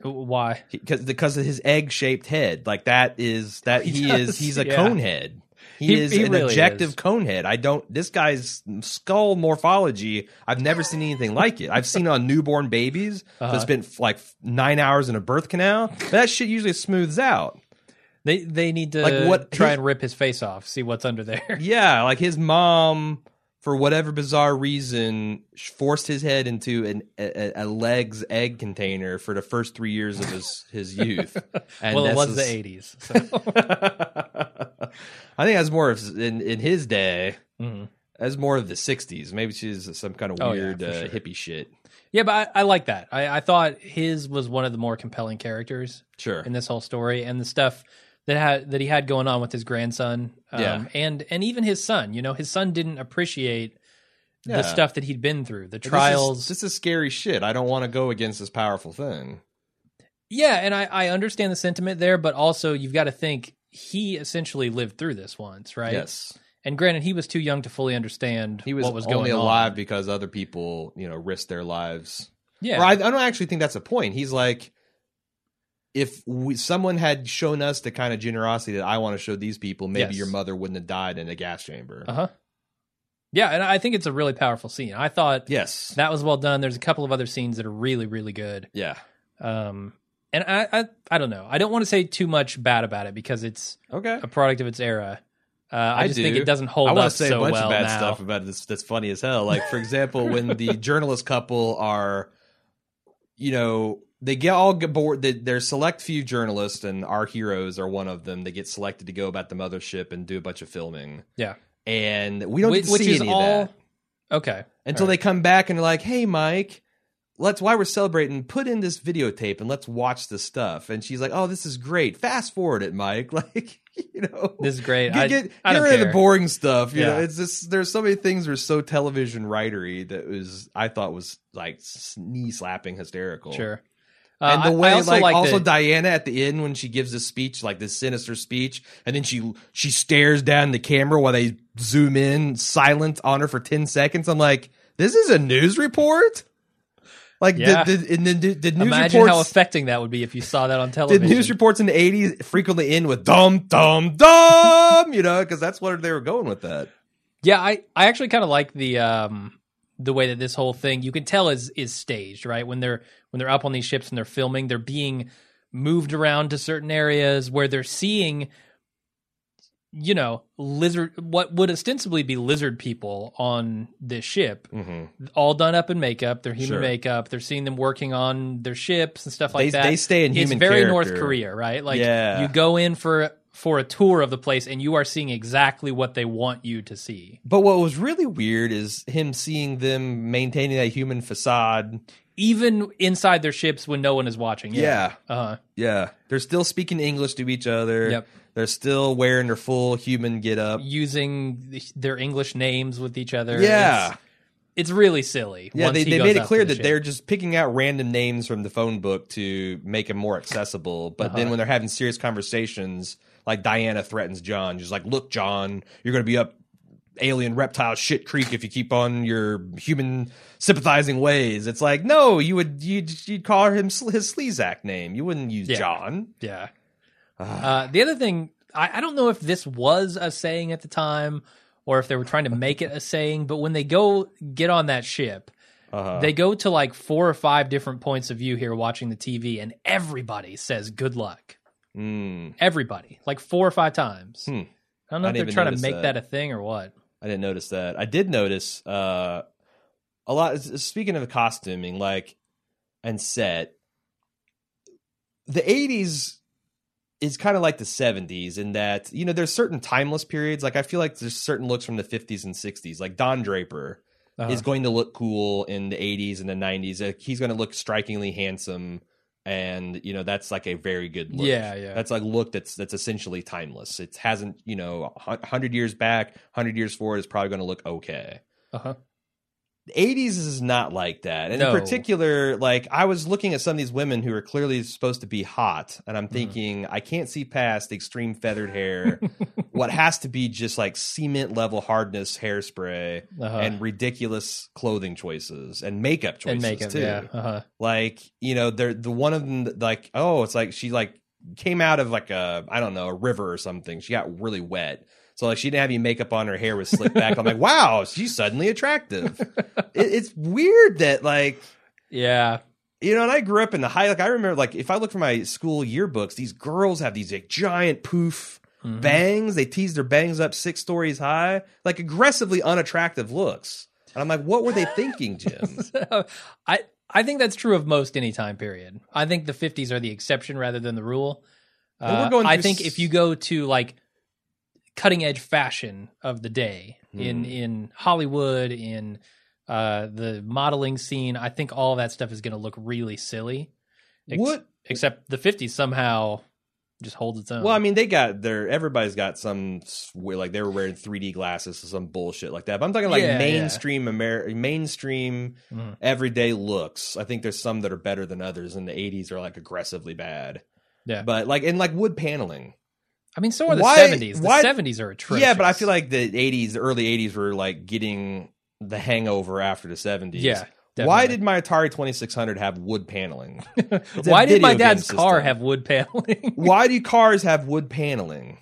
Why? because because of his egg shaped head. Like that is that He he, is he's a yeah. cone head. He, He- is he an really objective is. cone head. I don't. This guy's skull morphology. I've never seen anything like it. I've seen on newborn babies Uh-huh. that's been like nine hours in a birth canal. But that shit usually smooths out. They they need to Like what- try his- and rip his face off, see what's under there. Yeah, like his mom, for whatever bizarre reason, forced his head into an, a, a leg's egg container for the first three years of his his youth. And well, it was is- the eighties. So. I think that's more of in in his day. Mhm. That's more of the '60s. Maybe she's some kind of Oh, weird uh, sure. hippie shit. Yeah, but I, I like that. I, I thought his was one of the more compelling characters Sure. in this whole story, and the stuff that had that he had going on with his grandson, um, Yeah. and and even his son. You know, his son didn't appreciate Yeah. the stuff that he'd been through, the This is- trials. This is, scary shit. I don't want to go against this powerful thing. Yeah, and I, I understand the sentiment there, but also you've got to think he essentially lived through this once, right? Yes, And granted, he was too young to fully understand he was, what was only going alive on. because other people, you know, risked their lives. Yeah, Or I, I don't actually think that's a point. He's like, if we, someone had shown us the kind of generosity that I want to show these people, maybe Yes. your mother wouldn't have died in a gas chamber. Uh huh. Yeah, and I think it's a really powerful scene. I thought Yes. that was well done. There's a couple of other scenes that are really, really good. yeah. Um, and I, I, I don't know. I don't want to say too much bad about it because it's Okay. a product of its era. Uh, I, I just think it doesn't hold I up want to say so a bunch well of bad now. stuff about this that's funny as hell. Like, for example, when the journalist couple are, you know, they get all get bored. They're select few journalists, and our heroes are one of them. They get selected to go about the mothership and do a bunch of filming. Yeah. And we don't Whi- get to which see is any all of that okay. until right. they come back and they're like, "Hey, Mike." Let's while we're celebrating, put in this videotape and let's watch the stuff. And she's like, "Oh, this is great. Fast forward it, Mike." Like, you know, This is great. Get, get, I get don't rid of the boring stuff. You know, it's just there's so many things that are so television writery that was I thought was like knee slapping hysterical. Sure. And Uh, the way, I also like, like also that- Diana at the end when she gives this speech, like this sinister speech, and then she she stares down the camera while they zoom in, silent on her for ten seconds. I'm like, this is a news report. Like, Yeah. and the, the, the news Imagine reports. how affecting that would be if you saw that on television. news reports in the 80s frequently end with dum dum dum, you know, because that's where they were going with that. Yeah, I, I actually kind of like the um the way that this whole thing you can tell is is staged, right? When they're when they're up on these ships and they're filming, they're being moved around to certain areas where they're seeing you know, lizard what would ostensibly be lizard people on this ship, Mm-hmm. all done up in makeup, their human Sure. makeup, they're seeing them working on their ships and stuff like They, that. they stay in it's human very character. North Korea, right? Like Yeah. you go in for for a tour of the place and you are seeing exactly what they want you to see. But what was really weird is him seeing them maintaining that human facade. even inside their ships when no one is watching. Yeah. Uh, Yeah. They're still speaking English to each other. Yep. They're still wearing their full human get up. using their English names with each other. Yeah. It's, it's really silly. Yeah, they, they made it clear the that ship. they're just picking out random names from the phone book to make them more accessible. But then Uh-huh. when they're having serious conversations, like Diana threatens John, she's like, "Look, John, you're going to be up alien reptile shit creek if you keep on your human sympathizing ways." It's like, no, you would you'd, you'd call him his Sleestak name. You wouldn't use Yeah. John. Yeah. Ah. Uh, the other thing, I, I don't know if this was a saying at the time or if they were trying to make it a saying, but when they go get on that ship, Uh-huh. they go to like four or five different points of view here watching the TV, and everybody says good luck. Mm, Everybody, like four or five times. Hmm. I don't know I if they're trying to make that. that a thing or what. I didn't notice that. I did notice uh, a lot. Speaking of costuming, like and set, the '80s is kind of like the '70s in that you know there's certain timeless periods. Like I feel like there's certain looks from the '50s and '60s. Like Don Draper Uh-huh. is going to look cool in the '80s and the '90s. Like, he's going to look strikingly handsome, and you know that's like a very good look. Yeah, yeah. That's like look that's that's essentially timeless. It hasn't you know hundred years back, hundred years forward is probably going to look okay. Uh-huh. The 80s is not like that. And No. in particular, like I was looking at some of these women who are clearly supposed to be hot, and Mm-hmm. I'm thinking, I can't see past extreme feathered hair, what has to be just like cement level hardness hairspray Uh-huh. and ridiculous clothing choices and makeup choices and makeup, too. yeah. Uh-huh. Like, you know, they're the one of them like, oh, it's like she like came out of like a I don't know, a river or something. She got really wet. So like she didn't have any makeup on, her hair was slicked back. I'm like, wow, she's suddenly attractive. it, it's weird that like Yeah. you know, and I grew up in the high. Like I remember, like if I look for my school yearbooks, these girls have these like giant poof Mhm. bangs. They tease their bangs up six stories high, like aggressively unattractive looks. And I'm like, what were they thinking, Jim? I I think that's true of most any time period. I think the 50s are the exception rather than the rule. Uh, I think s- if you go to like cutting edge fashion of the day in Hmm. in Hollywood in uh, the modeling scene, I think all that stuff is going to look really silly. Ex- what? Except the 50s somehow just holds its own. Well, I mean, they got their everybody's got some like they were wearing 3D glasses or some bullshit like that. But I'm talking like Yeah, yeah. mainstream Ameri- mainstream Mhm. everyday looks. I think there's some that are better than others, and the 80s are like aggressively bad. Yeah. but like and like wood paneling. I mean, so are the Why- 70s. The why- 70s are atrocious. Yeah, but I feel like the 80s, the early 80s were like getting the hangover after the 70s. Yeah. Why did my Atari 2600 have wood paneling? Why did my dad's car have wood paneling? Why do cars have wood paneling?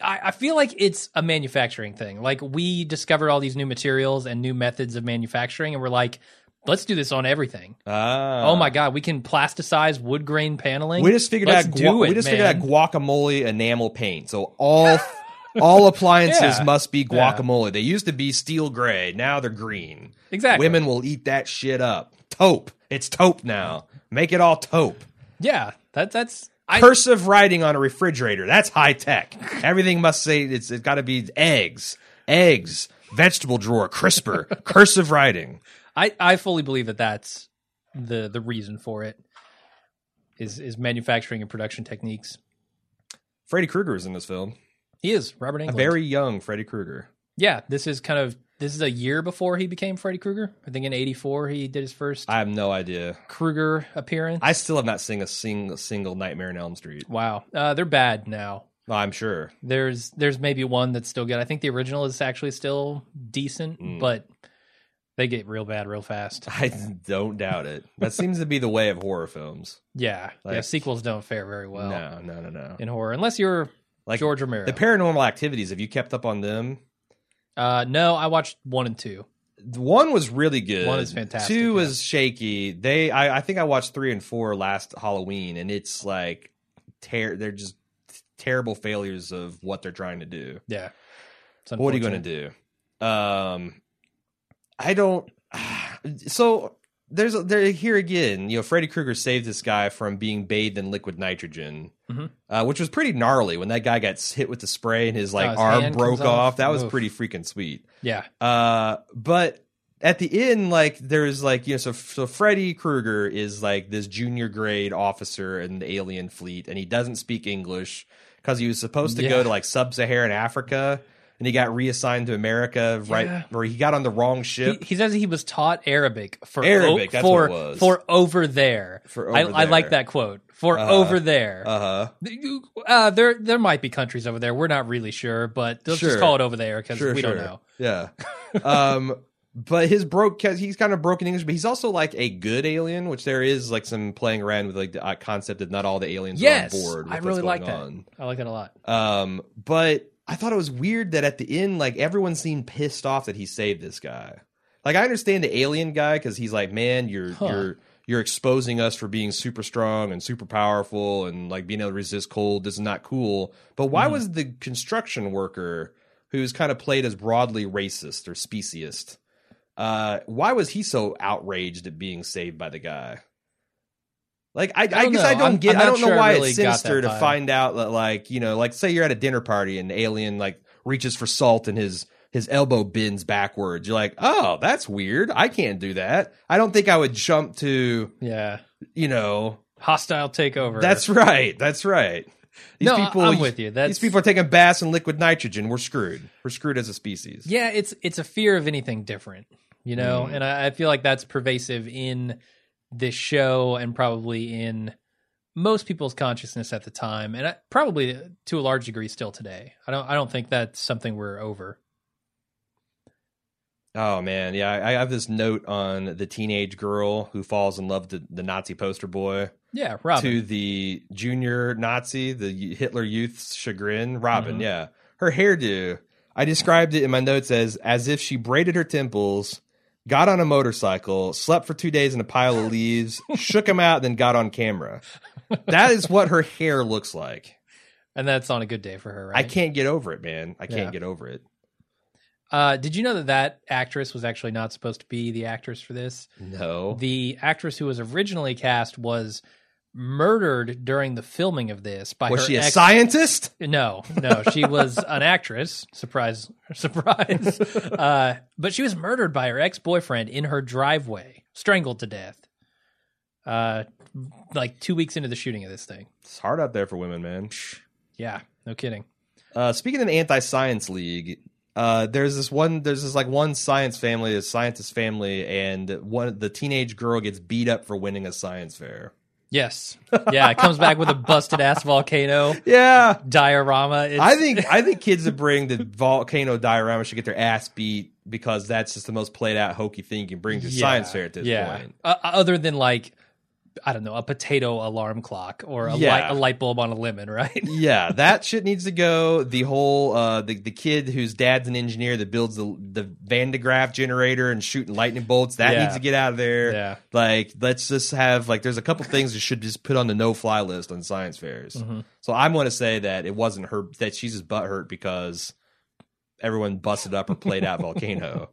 I, I feel like it's a manufacturing thing. Like we discovered all these new materials and new methods of manufacturing, and we're like, let's do this on everything. Ah. oh my god, we can plasticize wood grain paneling. We just figured Let's out do gua- it, we just man. figured out guacamole enamel paint. So all all appliances Yeah. must be Yeah. guacamole. They used to be steel gray, now they're green. exactly. Women will eat that shit up. Taupe. It's taupe now. Make it all taupe. yeah, that that's I, Cursive writing on a refrigerator. That's high tech. Everything must say it's it's got to be eggs, eggs, vegetable drawer, crisper, cursive writing. I I fully believe that that's the the reason for it is is manufacturing and production techniques. Freddy Krueger is in this film. He is Robert A Englund. very young Freddy Krueger. yeah. This is kind of this is a year before he became Freddy Krueger. I think in '84 he did his first I have no idea. Krueger appearance. I still have not seen a single single Nightmare in Elm Street. wow, uh, they're bad now. I'm sure. There's there's maybe one that's still good. I think the original is actually still decent, Mm. but They get real bad real fast. I don't doubt it. That seems to be the way of horror films. Yeah, yeah. Sequels don't fare very well no, no, no, no. in horror unless you're Like George Romero. the paranormal activities. Have you kept up on them? uh, no, I watched one and two. One was really good. One is fantastic, Two yeah. was shaky. They, I, I think I watched three and four last Halloween, and it's like, ter- they're just terrible failures of what they're trying to do. Yeah. What are you going to do? Um, I don't. So there's a, there here again. You know, Freddy Krueger saved this guy from being bathed in liquid nitrogen, Mhm. uh, which was pretty gnarly when that guy got hit with the spray and his like Oh, his arm broke off. off. That was Oof. pretty freaking sweet. Yeah. Uh, but at the end, like there's like you know, so so Freddy Krueger is like this junior grade officer in the alien fleet, and he doesn't speak English because he was supposed to Yeah. go to like sub-Saharan Africa, and he got reassigned to America right Yeah. where he got on the wrong ship. he says he was taught Arabic for Arabic, o- that's for what it was. for over there. For I, over I like that quote for Uh-huh. over there. Uh huh. Uh, there there might be countries over there. We're not really sure, but let's Sure. just call it over there because Sure, we sure. don't know. Yeah. um, but his broke he's kind of broken English, but he's also like a good alien, which there is like some playing around with like the uh, concept that not all the aliens Yes, are on board. I really like that. on. I like that a lot. Um, but I thought it was weird that at the end, like everyone seemed pissed off that he saved this guy. Like I understand the alien guy because he's like, man, you're Huh. you're you're exposing us for being super strong and super powerful and like being able to resist cold. This is not cool. But why Mhm. was the construction worker who's kind of played as broadly racist or speciest? Uh, why was he so outraged at being saved by the guy? Like I, I, don't guess know. I don't I'm- get. I'm I don't know sure I why really it's sinister to find out that, like you know, like say you're at a dinner party and alien like reaches for salt and his his elbow bends backwards. You're like, oh, that's weird. I can't do that. I don't think I would jump to Yeah, you know. hostile takeover. That's right. That's right. These no, people, I'm with you. That's these people are taking baths in liquid nitrogen. We're screwed. We're screwed as a species. Yeah, it's it's a fear of anything different, you know, Mm. and I, I feel like that's pervasive in this show and probably in most people's consciousness at the time, and I, probably to a large degree still today. I don't I don't think that's something we're over. Oh man, yeah. I I have this note on the teenage girl who falls in love with the, Nazi poster boy. Yeah, Robin. to the junior Nazi, the Hitler Youth's chagrin, Robin. Mhm. Yeah, her hairdo. I described it in my notes as as if she braided her temples, got on a motorcycle, slept for two days in a pile of leaves, shook them out, then got on camera. That is what her hair looks like. and that's on a good day for her, right? I can't get over it, man. I can't Yeah. get over it. Uh, did you know that that actress was actually not supposed to be the actress for this? No. The actress who was originally cast was murdered during the filming of this by Was her she a ex- scientist? No, no, she was an actress. Surprise, surprise. Uh, but she was murdered by her ex boyfriend in her driveway, strangled to death. Uh, like two weeks into the shooting of this thing. It's hard out there for women, man. Yeah, no kidding. Uh, speaking of the anti-science league, uh, there's this one. There's this like one science family, a scientist family, and one the teenage girl gets beat up for winning a science fair. Yes, yeah, it comes back with a busted ass volcano Yeah, diorama. It's, I think I think kids that bring the volcano diorama should get their ass beat because that's just the most played out hokey thing you can bring to Yeah, science fair at this yeah. point. Uh, other than like, I don't know, a potato alarm clock or a, Yeah. light, a light bulb on a lemon, right? yeah, that shit needs to go. The whole uh, the the kid whose dad's an engineer that builds the the Van de Graaff generator and shooting lightning bolts that Yeah. needs to get out of there. Yeah. Like, let's just have like there's a couple things that should just put on the no fly list on science fairs. Mhm. So I'm going to say that it wasn't her that she's just butthurt because everyone busted up or played out volcano.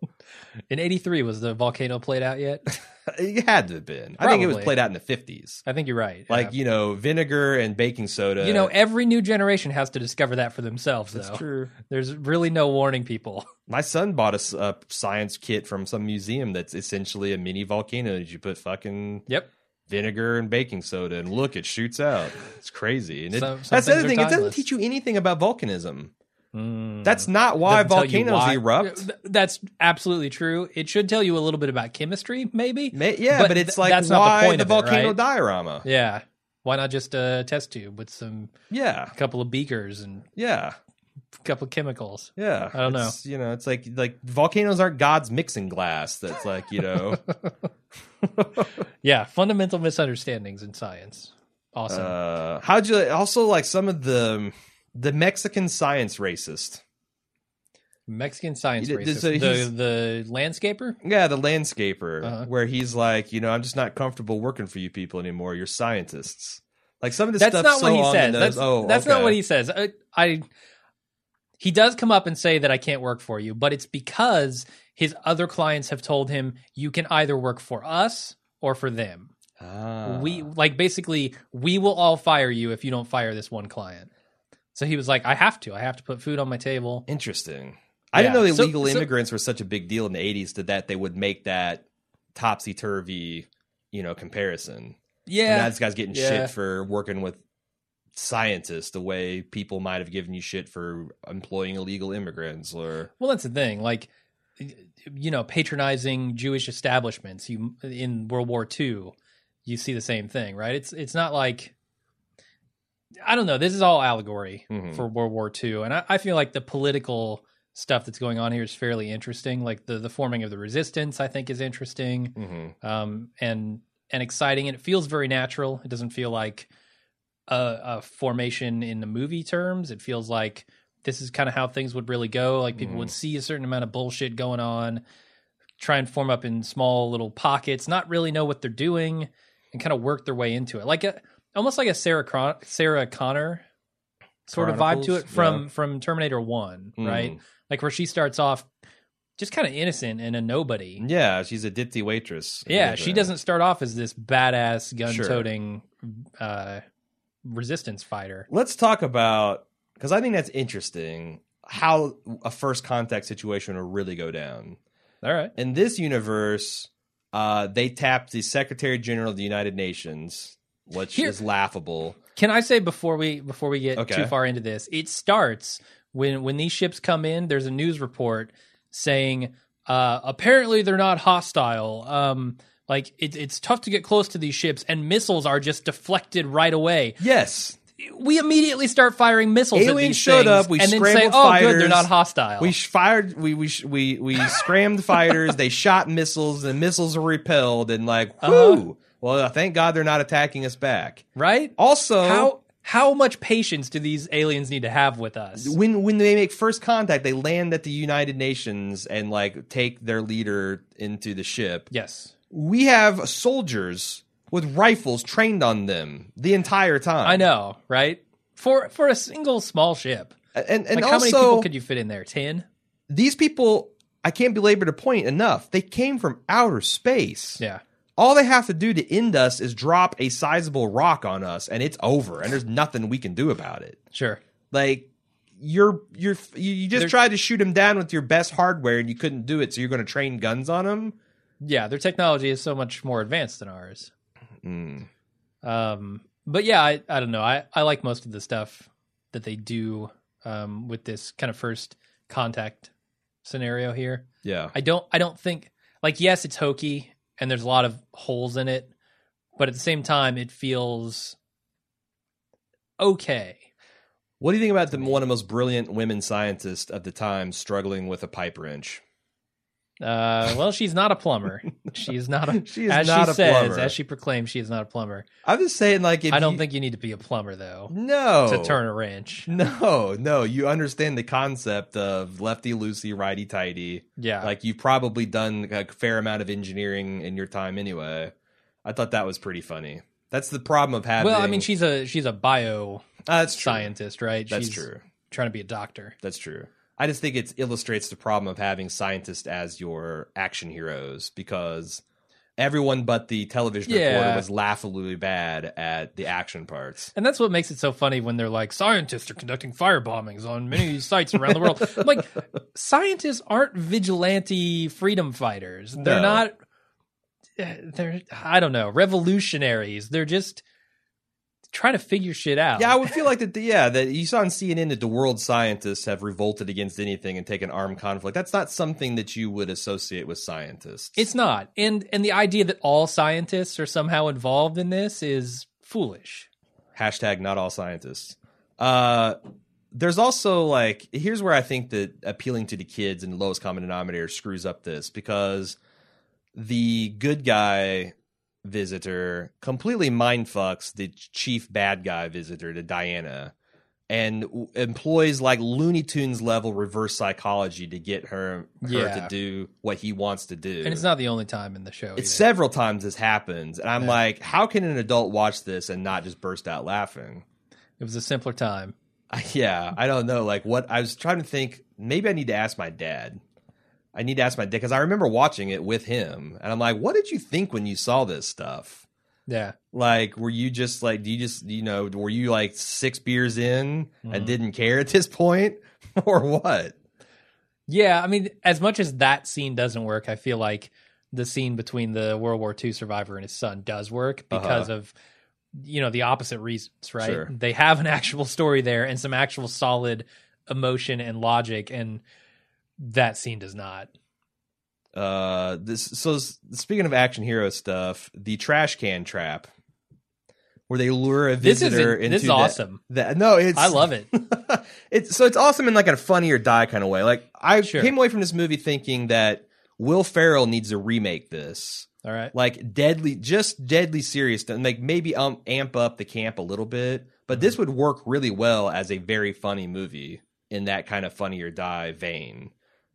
In '83, was the volcano played out yet? it had to have been. I think it was played out in the 50s. I think you're right. Like yeah. you know, vinegar and baking soda. you know, every new generation has to discover that for themselves. that's though. true. There's really no warning people. My son bought a science kit from some museum that's essentially a mini volcano that you put fucking Yep. vinegar and baking soda and look, it shoots out. It's crazy. And it, Some- some that's the other thing. are It doesn't teach you anything about volcanism. Mm. That's not why Doesn't volcanoes why- erupt. That's absolutely true. It should tell you a little bit about chemistry, maybe. Ma- yeah, but, But it's like that's not the why point the of it, volcano right? diorama. Yeah. Why not just a test tube with some Yeah, a couple of beakers and yeah. A couple of chemicals. Yeah, I don't it's, You know, it's like like volcanoes aren't God's mixing glass. That's like you know, Yeah, fundamental misunderstandings in science. Awesome. uh, how'd you also like some of the the Mexican science racist? Mexican science did- racist. so the he's- the landscaper. Yeah, the landscaper, Uh-huh. where he's like, you know, I'm just not comfortable working for you people anymore. You're scientists. Like some of this That's not so what he on the says. nose. That's, oh, that's not okay. what he says. I, I he does come up and say that I can't work for you, but it's because his other clients have told him you can either work for us or for them. Ah. We like basically we will all fire you if you don't fire this one client. So he was like, I have to. I have to put food on my table. Interesting. I didn't know the So- illegal so- immigrants were such a big deal in the 80s to that they would make that topsy turvy, you know, comparison. And now Yeah. this guy's getting Yeah. shit for working with scientists the way people might have given you shit for employing illegal immigrants or Well, that's the thing. Like, you know, patronizing Jewish establishments. You in World War II, you see the same thing, right? It's it's not like I don't know. This is all allegory Mhm. for World War II, and I, I feel like the political stuff that's going on here is fairly interesting. Like the the forming of the resistance, I think, is interesting Mhm. um, and and exciting, and it feels very natural. It doesn't feel like a, a formation in the movie terms. It feels like this is kind of how things would really go. Like people would see a certain amount of bullshit going on, try and form up in small little pockets, not really know what they're doing, and kind of work their way into it. Like a almost like a Sarah Con- Sarah Connor sort of vibe to it from Yeah. from Terminator One, Mm. right? Like where she starts off just kind of innocent and a nobody. Yeah, she's a ditzy waitress. Yeah, she doesn't start off as this badass gun Sure. toting uh, resistance fighter. Let's talk about because I think that's interesting how a first contact situation will really go down. All right. In this universe, uh, they tapped the Secretary General of the United Nations, which Here- is laughable. Can I say before we before we get Okay. too far into this, it starts when when these ships come in. There's a news report saying uh, apparently they're not hostile. Um, like it, it's tough to get close to these ships, and missiles are just deflected right away. Yes, We immediately start firing missiles. at Aliens these showed up, we and then say, "Oh, good, they're not hostile." we sh- fired. We we sh- we we scrammed fighters. They shot missiles. The missiles were repelled, and like, whoo! Uh-huh. Well, thank God they're not attacking us back. right? Also, how how much patience do these aliens need to have with us? when when they make first contact, they land at the United Nations and like take their leader into the ship. Yes. We have soldiers with rifles trained on them the entire time. I know, right? For for a single small ship. and and Like how also many people could you fit in there? 10? these people. I can't belabor the point enough. They came from outer space. Yeah. All they have to do to end us is drop a sizable rock on us, and it's over. And there's nothing we can do about it. Sure. Like you're you're you just They're- tried to shoot him down with your best hardware, and you couldn't do it. So you're going to train guns on him. Yeah, their technology is so much more advanced than ours. Mm. Um but yeah, I I don't know. I I like most of the stuff that they do um with this kind of first contact scenario here. Yeah. I don't I don't think like yes, it's hokey and there's a lot of holes in it, but at the same time it feels okay. What do you think about the one of the most brilliant women scientists of the time struggling with a pipe wrench? Uh, well, she's not a plumber. She is not a. She is as not she a says, plumber. as she says, as she proclaims, she is not a plumber. I'm just saying, like, if I don't you- think you need to be a plumber though no to turn a wrench. No, no, you understand the concept of lefty loosey, righty tighty. Yeah, Like you've probably done a fair amount of engineering in your time anyway. I thought that was pretty funny. That's the problem of having. well, I mean, she's a she's a bio Ah, that's true. scientist, right? That's she's true. Trying to be a doctor. That's true. I just think it illustrates the problem of having scientists as your action heroes because everyone but the television Yeah. reporter was laughably bad at the action parts. And that's what makes it so funny when they're like, scientists are conducting fire bombings on many sites around the world. I'm like, scientists aren't vigilante freedom fighters. They're No. not. Eh, they're I don't know revolutionaries. They're just trying to figure shit out. Yeah, I would feel like that. The, yeah, that you saw on CNN that the world scientists have revolted against anything and taken armed conflict. That's not something that you would associate with scientists. It's not. And and the idea that all scientists are somehow involved in this is foolish. hashtag not all scientists. Uh, there's also like here's where I think that appealing to the kids and the lowest common denominator screws up this because the good guy visitor completely mind fucks the chief bad guy visitor to Diana and w- employs like Looney Tunes level reverse psychology to get her her Yeah. to do what he wants to do. And it's not the only time in the show. It's either. several times this happens, and I'm Yeah. like, how can an adult watch this and not just burst out laughing? It was a simpler time. Yeah, I don't know. Like, what I was trying to think, maybe I need to ask my dad. I need to ask my dad because I remember watching it with him, and I'm like, what did you think when you saw this stuff? Yeah. Like, were you just like, do you just, you know, were you like six beers in Mhm. and didn't care at this point, or what? Yeah, I mean, as much as that scene doesn't work, I feel like the scene between the World War II survivor and his son does work because of you know the opposite reasons, right? Sure. They have an actual story there and some actual solid emotion and logic, and that scene does not. Uh, this so speaking of action hero stuff, the trash can trap, where they lure a This is visitor into this is the- awesome. the- no, it's I love it. it's so it's awesome in like a funny or die kind of way. Like I Sure. came away from this movie thinking that Will Ferrell needs to remake this, All right. like deadly, just deadly serious, and like maybe um amp up the camp a little bit. But this would work really well as a very funny movie in that kind of funny or die vein.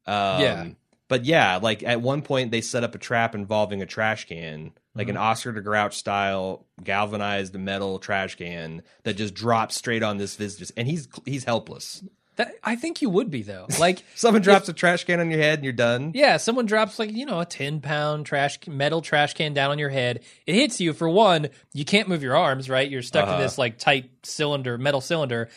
Um, Yeah. But yeah, like at one point they set up a trap involving a trash can, like an Oscar the Grouch style galvanized metal trash can that just drops straight on this visitor, and he's he's helpless. That, I think you would be though. Like, Someone drops a trash can on your head and you're done. yeah, someone drops like you know a ten pound trash metal trash can down on your head. It hits you for one. You can't move your arms, right? You're stuck in Uh-huh. this like tight cylinder, metal cylinder,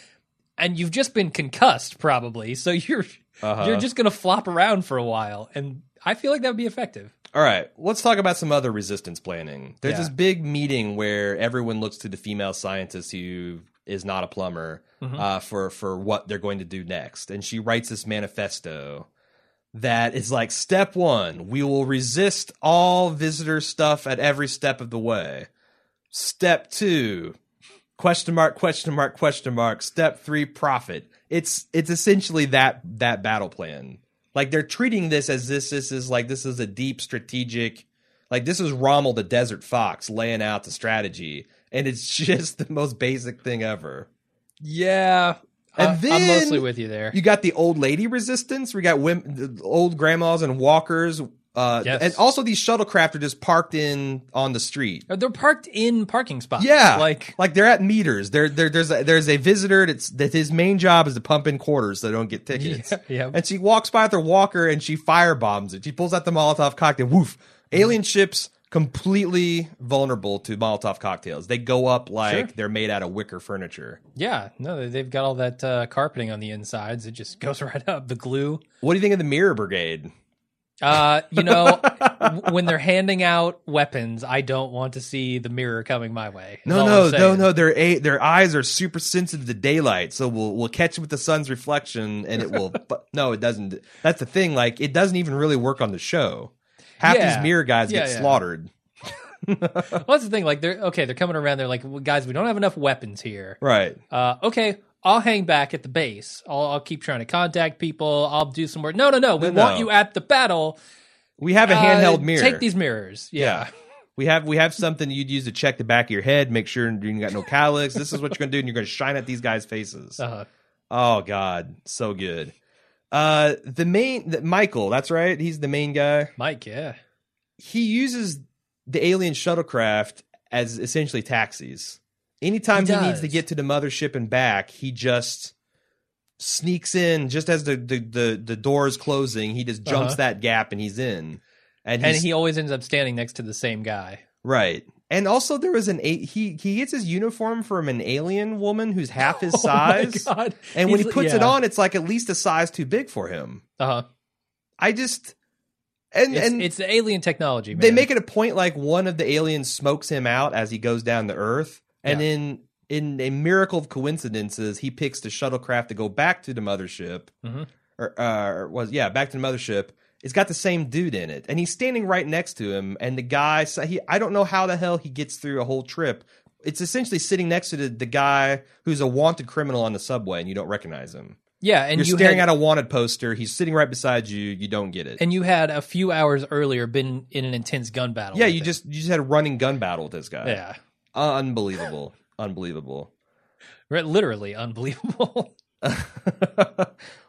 and you've just been concussed probably. So you're Uh-huh. you're just gonna flop around for a while, and I feel like that would be effective. All right, let's talk about some other resistance planning. There's Yeah. this big meeting where everyone looks to the female scientist who is not a plumber Mm-hmm. uh, for for what they're going to do next, and she writes this manifesto that is like step one: we will resist all visitor stuff at every step of the way. Step two: question mark question mark question mark. Step three: profit. It's it's essentially that that battle plan. Like they're treating this as this this is like this is a deep strategic like this is Rommel the Desert Fox laying out the strategy and it's just the most basic thing ever. Yeah, And I, I'm mostly with you there. You got the old lady resistance. We got women, old grandmas and walkers, uh, Yes. and also these shuttlecraft are just parked in on the street. They're parked in parking spots. Yeah, like like they're at meters. There, there, there's a, there's a visitor that's that his main job is to pump in quarters so they don't get tickets. Yeah, yeah. And she walks by with her walker and she firebombs it. She pulls out the Molotov cocktail. Woof! Alien ships completely vulnerable to Molotov cocktails. They go up like Sure. they're made out of wicker furniture. yeah, no, they- they've got all that uh, carpeting on the insides. It just goes right up. The glue. What do you think of the Mirror Brigade? Uh, you know, when they're handing out weapons, I don't want to see the mirror coming my way. No, no, no, no. Their a- their eyes are super sensitive to daylight, so we'll we'll catch it with the sun's reflection, and it will. but no, it doesn't. That's the thing. Like, it doesn't even really work on the show. Half Yeah. these mirror guys Yeah, get yeah. slaughtered. Well, that's the thing. Like, they're okay. They're coming around. They're like, well, guys, we don't have enough weapons here. Right. Uh, okay, I'll hang back at the base. I'll, I'll keep trying to contact people. I'll do some work. No, no, no. We No, want no. you at the battle. We have a Uh, handheld mirror. Take these mirrors. Yeah. We have we have something you'd use to check the back of your head, make sure you got no calyx. this is what you're gonna do, and you're gonna shine at these guys' faces. Uh, Oh God, so good. Uh, the main the, Michael, that's right. He's the main guy. Mike. Yeah. he uses the alien shuttlecraft as essentially taxis. Anytime He he, needs to get to the mothership and back, he just sneaks in just as the the the, the door is closing. He just jumps Uh-huh. that gap and he's in. And, And he always ends up standing next to the same guy. right. And also there was an a- he he gets his uniform from an alien woman who's half his size. Oh my God. And when he He's- puts it on, it's like at least a size too big for him. Uh-huh. I just and It's, and it's the alien technology, man. they make it a point like one of the aliens smokes him out as he goes down to Earth, and Yeah. in in a miracle of coincidences, he picks the shuttlecraft to go back to the mothership, Mhm. or, uh, or was yeah back to the mothership. It's got the same dude in it, and he's standing right next to him. And the guy, so he I don't know how the hell he gets through a whole trip it's essentially sitting next to the, the guy who's a wanted criminal on the subway, and you don't recognize him. Yeah, and You're you staring had, at a wanted poster. He's sitting right beside you. You don't get it. and you had a few hours earlier been in an intense gun battle. yeah, you just you just had a running gun battle with this guy. yeah, unbelievable, unbelievable. Right, literally unbelievable.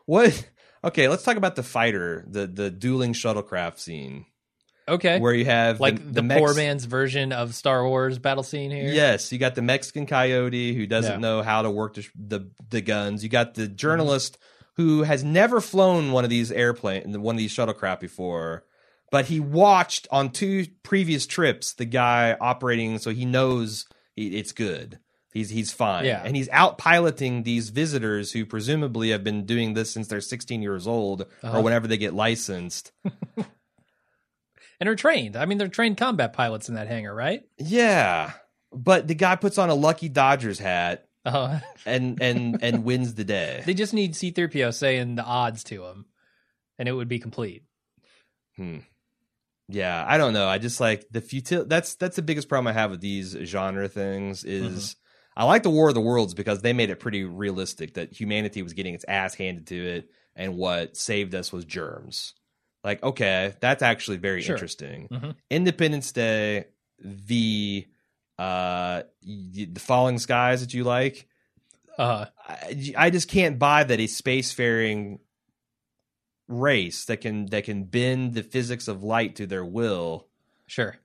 what? Okay, let's talk about the fighter, the the dueling shuttlecraft scene, okay, where you have like the, the, Mex- poor man's version of Star Wars battle scene here. Yes, you got the Mexican coyote who doesn't know how to work the, the the guns. You got Mm-hmm. the journalist who has never flown one of these airplane, one of these shuttlecraft before, but he watched on two previous trips the guy operating, so he knows it's good. He's he's fine, Yeah. and he's out piloting these visitors who presumably have been doing this since they're 16 years old Uh-huh. or whenever they get licensed. and are trained. I mean, they're trained combat pilots in that hangar, right? yeah, but the guy puts on a Lucky Dodgers hat Uh, and and and wins the day. they just need C-3PO saying the odds to him, and it would be complete. Hmm. Yeah, I don't know. I just like the futil. That's that's the biggest problem I have with these genre things. Is I like the War of the Worlds because they made it pretty realistic that humanity was getting its ass handed to it, and what saved us was germs. Like, okay, that's actually very Sure. interesting. Mhm. Independence Day, the uh, the Falling Skies that you like. Uh, I, I just can't buy that a spacefaring race that can that can bend the physics of light to their will sure.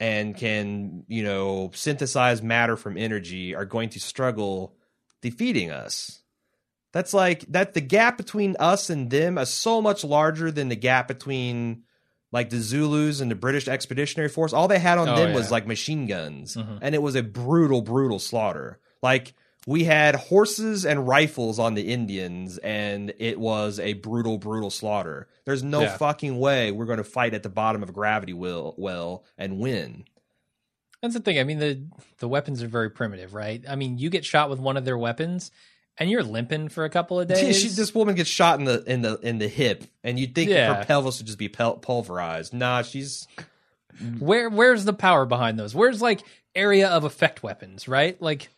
and can you know synthesize matter from energy are going to struggle defeating us that's like that the gap between us and them is so much larger than the gap between like the zulus and the british expeditionary force all they had on Oh, them yeah. was like machine guns Mhm. and it was a brutal brutal slaughter like we had horses and rifles on the Indians, and it was a brutal, brutal slaughter. There's no Yeah. fucking way we're going to fight at the bottom of a gravity well, well and win. That's the thing. I mean, the the weapons are very primitive, right? I mean, you get shot with one of their weapons, and you're limping for a couple of Yeah, days. she, this woman gets shot in the in the in the hip, and you'd think Yeah. her pelvis would just be pulverized. Nah, she's Where where's the power behind those? Where's like area of effect weapons, right? Like,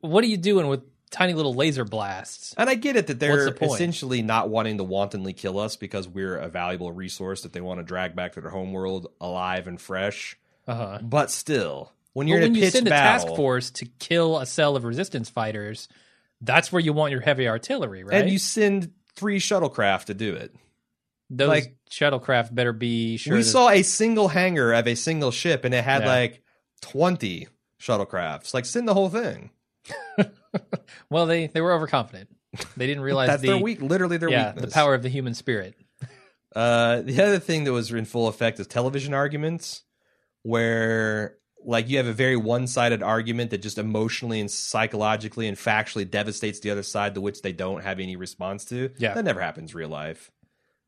what are you doing with tiny little laser blasts? and I get it that they're the essentially not wanting to wantonly kill us because we're a valuable resource that they want to drag back to their homeworld alive and fresh. Uh huh. But still, when you're But when you send a task force to kill a cell of resistance fighters, that's where you want your heavy artillery, right? and you send three shuttlecraft to do it. Those like- shuttlecraft better be sure. we saw a single hangar of a single ship, and it had Yeah. like twenty shuttlecrafts. Like send the whole thing. well, they they were overconfident. They didn't realize That's the their weak. Literally their yeah weakness. the power of the human spirit. Uh, the other thing that was in full effect is television arguments, where like you have a very one-sided argument that just emotionally and psychologically and factually devastates the other side, to which they don't have any response to. Yeah. that never happens in real life.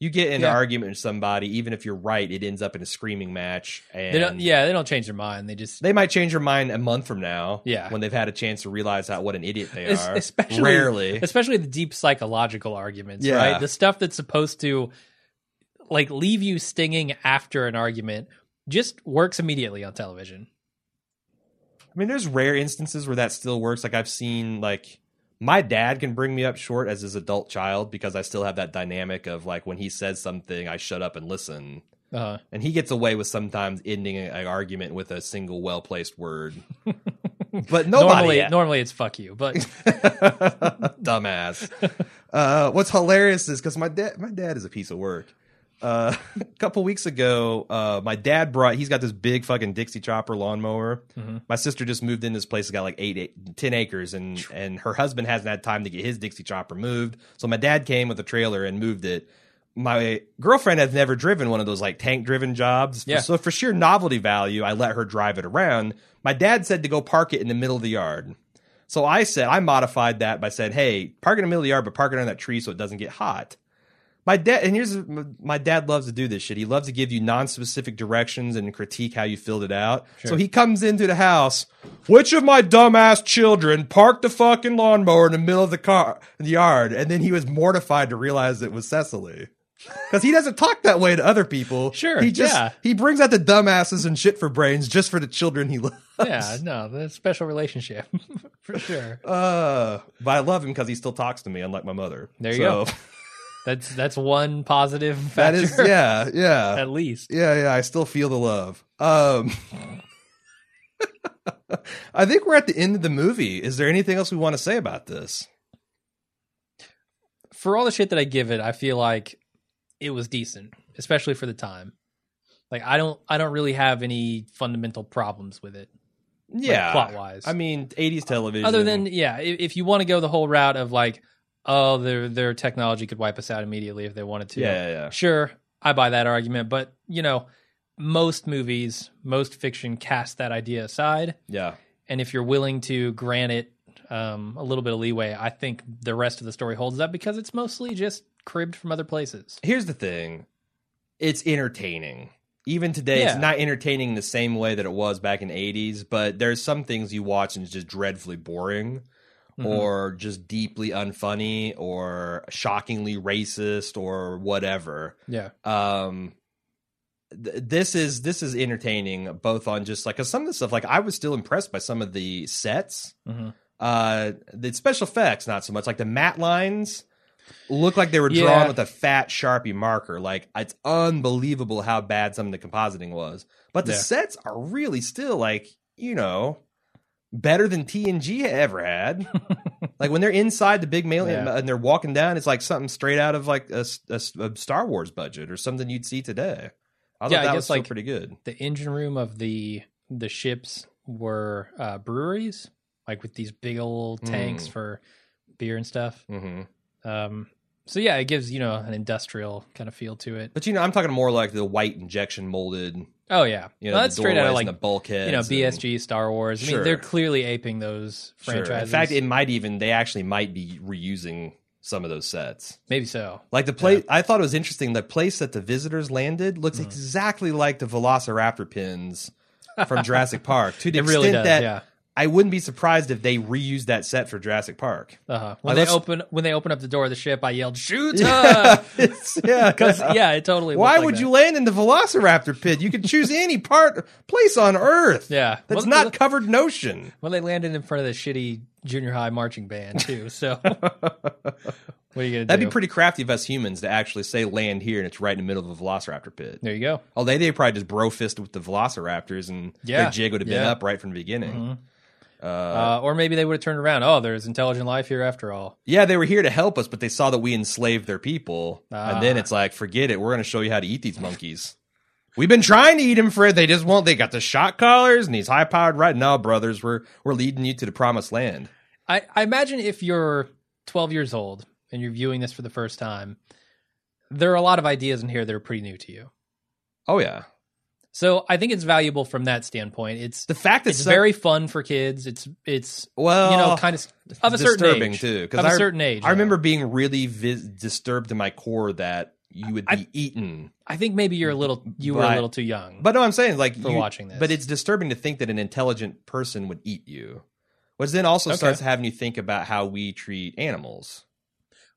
You get in Yeah. an argument with somebody, even if you're right, it ends up in a screaming match. And They don't. Yeah, they don't change their mind. They just they might change their mind a month from now. Yeah. when they've had a chance to realize how what an idiot they Es- are. especially rarely. especially the deep psychological arguments, Yeah. right? The stuff that's supposed to like leave you stinging after an argument just works immediately on television. I mean, there's rare instances where that still works. Like I've seen, like my dad can bring me up short as his adult child because I still have that dynamic of like when he says something, I shut up and listen, Uh, and he gets away with sometimes ending an argument with a single well placed word. but nobody, normally, normally it's fuck you, but dumbass. Uh, what's hilarious is because my dad, my dad is a piece of work. Uh, a couple weeks ago, uh, my dad brought. He's got this big fucking Dixie chopper lawnmower. Mhm. My sister just moved in this place. It's got like eight, eight, ten acres, and and her husband hasn't had time to get his Dixie chopper moved. So my dad came with a trailer and moved it. My girlfriend has never driven one of those like tank driven jobs. Yeah. So for sheer novelty value, I let her drive it around. My dad said to go park it in the middle of the yard. So I said, I modified that by saying, hey, park it in the middle of the yard, but park it on that tree so it doesn't get hot. My dad, and here's my dad loves to do this shit. He loves to give you non-specific directions and critique how you filled it out. So he comes into the house. Which of my dumbass children parked the fucking lawnmower in the middle of the car, in the yard? And then he was mortified to realize it was Cecily. because he doesn't talk that way to other people. Sure, he just yeah. he brings out the dumbasses and shit for brains just for the children he loves. Yeah, no, the special relationship for sure. Uh, but I love him because he still talks to me, unlike my mother. There you So, go. That's that's one positive That factor. is, yeah, yeah. at least. Yeah, yeah, I still feel the love. Um I think we're at the end of the movie. Is there anything else we want to say about this? For all the shit that I give it, I feel like it was decent, especially for the time. Like I don't I don't really have any fundamental problems with it. Yeah. plot wise. I mean, 80s television. Other than yeah, if, if you want to go the whole route of like, oh, their their technology could wipe us out immediately if they wanted to. Yeah, yeah, yeah. Sure, I buy that argument, but you know, most movies, most fiction cast that idea aside, Yeah. and if you're willing to grant it um, a little bit of leeway, I think the rest of the story holds up because it's mostly just cribbed from other places. Here's the thing. It's entertaining. Even today, Yeah. it's not entertaining the same way that it was back in the 80s, but there's some things you watch and it's just dreadfully boring. Mhm. or just deeply unfunny or shockingly racist or whatever. Yeah, Um th- this is this is entertaining both on just like 'cause some of the stuff like I was still impressed by some of the sets. hmm Uh the special effects not so much like the matte lines look like they were Yeah. drawn with a fat Sharpie marker. Like it's unbelievable how bad some of the compositing was. But the Yeah. sets are really still like, you know, better than TNG ever had. like when they're inside the big mail Yeah. and they're walking down, it's like something straight out of like a Star Wars budget or something you'd see today. I thought Yeah, I that guess, was still like- pretty good. the engine room of the the ships were uh, breweries, like with these big old tanks Mm. for beer and stuff. hmm Um, so yeah, it gives you know an industrial kind of feel to it. But you know, I'm talking more like the white injection molded. Oh yeah, You know, Well, that's straight out of like and the bulkheads. you know and- BSG, Star Wars. I mean, Sure. they're clearly aping those Sure. franchises. In fact, it might even they actually might be reusing some of those sets. maybe so. Like the place, I thought it was interesting. The place that the visitors landed looks Mm. exactly like the Velociraptor pins from Jurassic Park. To the It extent really does. that yeah. I wouldn't be surprised if they reused that set for Jurassic Park. Uh-huh. When Uh, they open when they open up the door of the ship, I yelled "Shoot!" her!" It's- yeah, Because yeah, it totally. Why like would that. you land in the Velociraptor pit? You could choose any part place on Earth. Yeah, That's Well, not well, covered in ocean. Well, they landed in front of the shitty junior high marching band too. So what are you gonna That'd do? be pretty crafty of us humans to actually say land here and it's right in the middle of a Velociraptor pit. there you go. Oh, they they probably just bro fisted with the Velociraptors and Yeah, their jig would have been yeah. up right from the beginning. Mhm. Uh, Uh, or maybe they would have turned around. Oh, there's intelligent life here after all. yeah, they were here to help us, but they saw that we enslaved their people, and then Ah. it's like, forget it. We're going to show you how to eat these monkeys. We've been trying to eat them, Fred. They just won't. They got the shot collars and these high powered right now, brothers. We're we're leading you to the promised land. I, I imagine if you're 12 years old and you're viewing this for the first time, there are a lot of ideas in here that are pretty new to you. Oh yeah, So I think it's valuable from that standpoint. It's the fact that it's some- very fun for kids. It's it's well, you know kind of of a certain disturbing age. too. Of I, a certain age. I yeah. remember being really vis- disturbed to my core that you would be I- eaten. I think maybe you're a little you were a little too young. But no, I'm saying like For you- watching this. But it's disturbing to think that an intelligent person would eat you, which then also Okay. starts having you think about how we treat animals.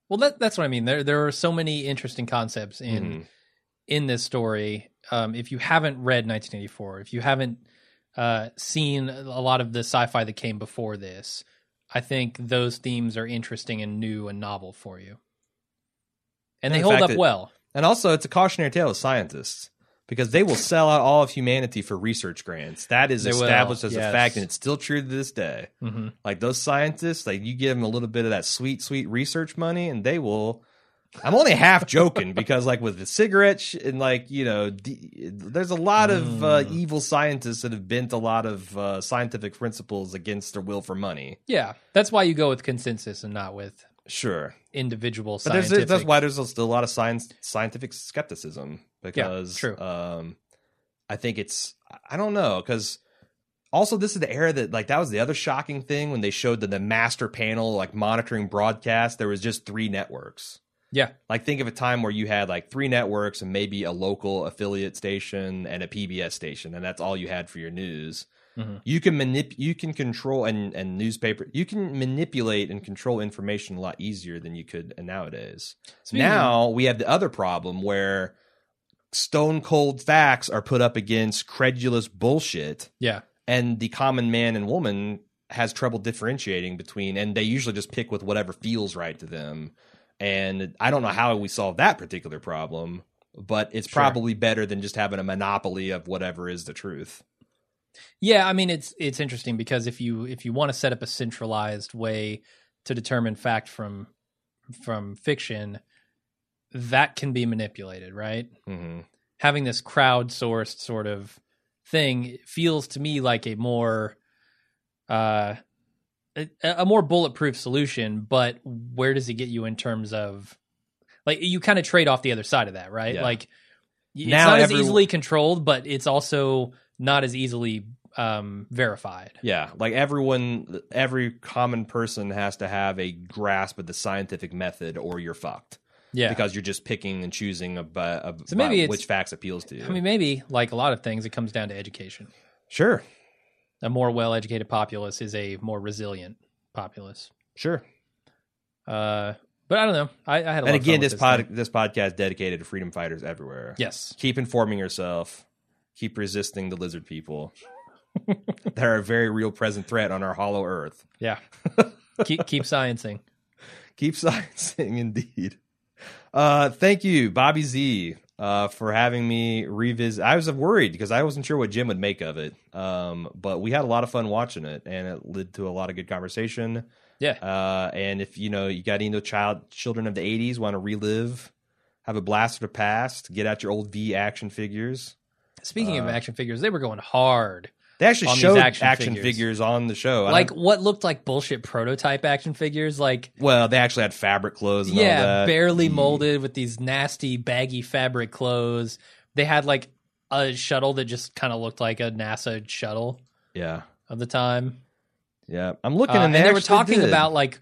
well, that that's what I mean. There there are so many interesting concepts in Mhm. In this story. Um, if you haven't read 1984, if you haven't uh, seen a lot of the sci-fi that came before this, I think those themes are interesting and new and novel for you, and And they the hold up that- well. And also, it's a cautionary tale of scientists because they will sell out all of humanity for research grants. That is They will, established as yes. a fact, and it's still true to this day. hmm Like those scientists, like you give them a little bit of that sweet, sweet research money, and they will. I'm only half joking because, like, with the cigarette sh- and like you know, d- there's a lot of uh, Mm. evil scientists that have bent a lot of uh, scientific principles against their will for money. Yeah, that's why you go with consensus and not with Sure, individual but there's, that's why there's still a lot of science scientific skepticism because true. um I think it's I don't know because also this is the era that like that was the other shocking thing when they showed that the master panel like monitoring broadcast there was just three networks. Yeah, Like think of a time where you had like three networks and maybe a local affiliate station and a PBS station and that's all you had for your news. Mhm. you can manip you can control and and newspaper you can manipulate and control information a lot easier than you could nowadays. Now we have the other problem where stone cold facts are put up against credulous bullshit yeah, and the common man and woman has trouble differentiating between and they usually just pick with whatever feels right to them and i don't know how we solve that particular problem but it's Sure. probably better than just having a monopoly of whatever is the truth yeah. I mean, it's it's interesting because if you if you want to set up a centralized way to determine fact from from fiction, that can be manipulated, right? hmm having this crowdsourced sort of thing feels to me like a more uh a, a more bulletproof solution but where does it get you in terms of like you kind of trade off the other side of that right? Yeah. like it's Now not as easily controlled but it's also not as easily um verified. Yeah like everyone every common person has to have a grasp of the scientific method or you're fucked. Yeah. Because you're just picking and choosing about, So maybe which facts appeals to you. I mean maybe like a lot of things it comes down to education. Sure a more well educated populace is a more resilient populace. Sure. Uh, but I don't know. I, I had a lot and of fun again with this pod thing. this podcast dedicated to freedom fighters everywhere. Yes, keep informing yourself. Keep resisting the lizard people. They're a very real present threat on our hollow earth. Yeah. keep keep sciencing. keep sciencing indeed. Uh thank you bobby z uh for having me revisit i was worried because i wasn't sure what jim would make of it. Um but we had a lot of fun watching it and it led to a lot of good conversation. Yeah, uh and if you know you got into child children of the 80s want to relive have a blast of the past get out your old v action figures. Speaking of uh, action figures, they were going hard. They actually showed action action, figures. figures. on the show. Like what looked like bullshit prototype action figures, like well, they actually had fabric clothes. And all yeah, barely Mm. molded with these nasty baggy fabric clothes. They had like a shuttle that just kind of looked like a NASA shuttle Yeah, of the time. yeah. I'm looking, Uh, and and they, they were talking did. about like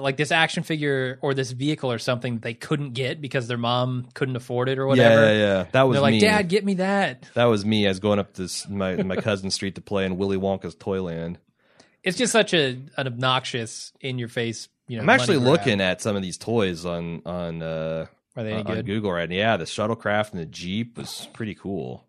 like this action figure or this vehicle or something they couldn't get because their mom couldn't afford it or whatever. Yeah, yeah, yeah. That was They're like, me. Dad, get me that. That was me. as going up this my my cousin's street to play in Willy Wonka's Toyland. It's just such a an obnoxious, in your face. You know, I'm actually looking at some of these toys on on uh Are they any on good? Google right now. Yeah, the shuttlecraft and the Jeep was pretty cool.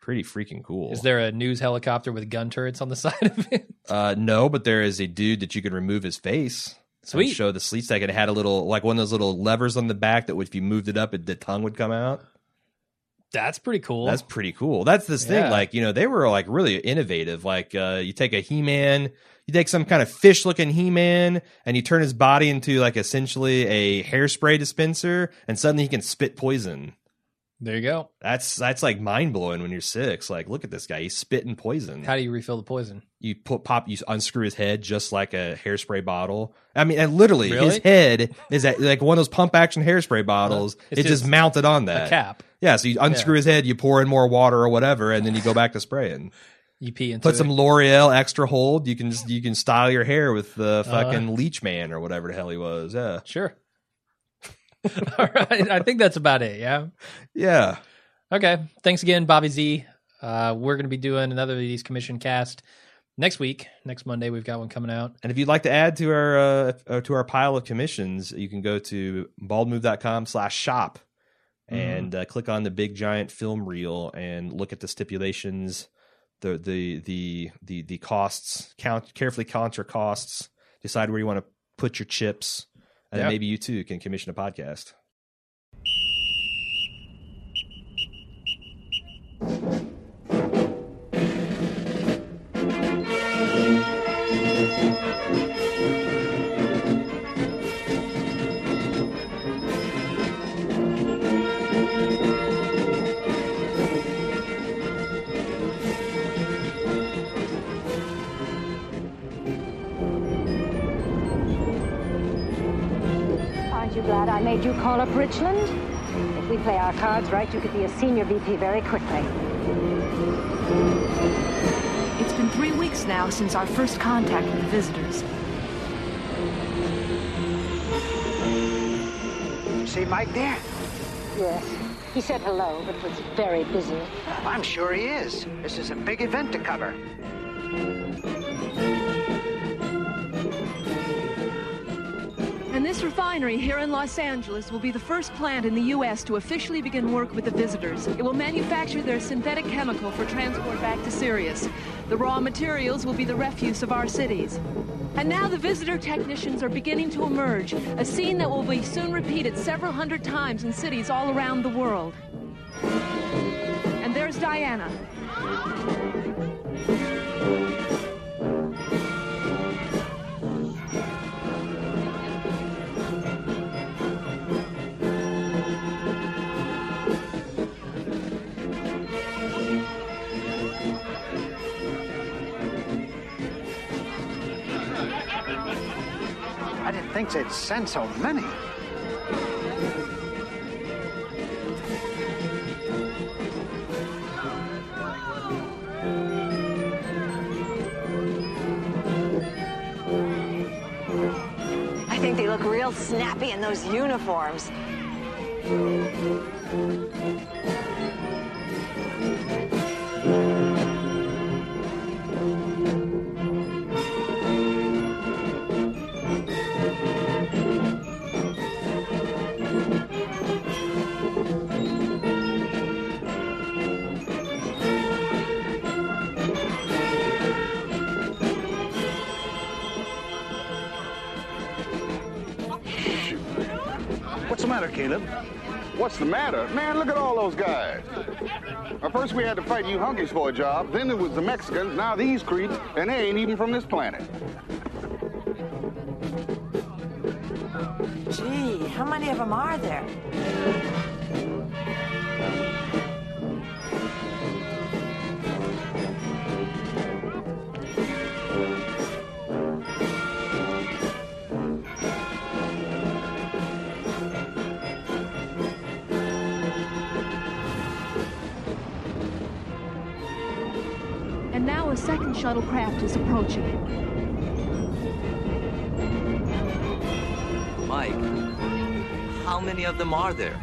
Pretty freaking cool. Is there a news helicopter with gun turrets on the side of it? Uh, no, but there is a dude that you can remove his face. Sweet. Show the Sleestak. and It had a little, like one of those little levers on the back that would, if you moved it up, it, the tongue would come out. That's pretty cool. That's pretty cool. That's this Yeah. thing. Like, you know, they were like really innovative. Like, uh, you take a He Man, you take some kind of fish looking He Man, and you turn his body into like essentially a hairspray dispenser, and suddenly he can spit poison. There you go. That's that's like mind blowing when you're six. Like, look at this guy. He's spitting poison. How do you refill the poison? you put pop you unscrew his head just like a hairspray bottle i mean and literally Really? his head is at, like one of those pump action hairspray bottles It's it's, just, just mounted on that cap. yeah so you unscrew his head you pour in more water or whatever and then you go back to spraying You pee into put it. some l'oreal extra hold you can just you can style your hair with the Uh-huh. fucking leech man or whatever the hell he was yeah Sure. All right. I think that's about it. Yeah. yeah Okay. Thanks again, Bobby Z. Uh, we're going to be doing another of these commission cast next week. Next Monday, we've got one coming out. and if you'd like to add to our uh, uh, to our pile of commissions you can go to baldmove.com slash shop Mm-hmm. and uh, click on the big giant film reel and look at the stipulations the the the the the costs count carefully count your costs decide where you want to put your chips and Yep. maybe you too can commission a podcast I made you call up Richland? If we play our cards right, you could be a senior VP very quickly. It's been three weeks now since our first contact with the visitors. See Mike there? Yes. He said hello, but was very busy. I'm sure he is. This is a big event to cover. This refinery here in Los Angeles will be the first plant in the U.S. to officially begin work with the visitors. It will manufacture their synthetic chemical for transport back to Sirius. The raw materials will be the refuse of our cities. And now the visitor technicians are beginning to emerge, a scene that will be soon repeated several hundred times in cities all around the world. And there's Diana. I didn't think they'd send so many. I think they look real snappy in those uniforms. What's the matter? Man, look at all those guys. Now, first we had to fight you hunkies for a job, then it was the Mexicans, now these creeps, and they ain't even from this planet. Gee, how many of them are there? Shuttlecraft is approaching. Mike, how many of them are there?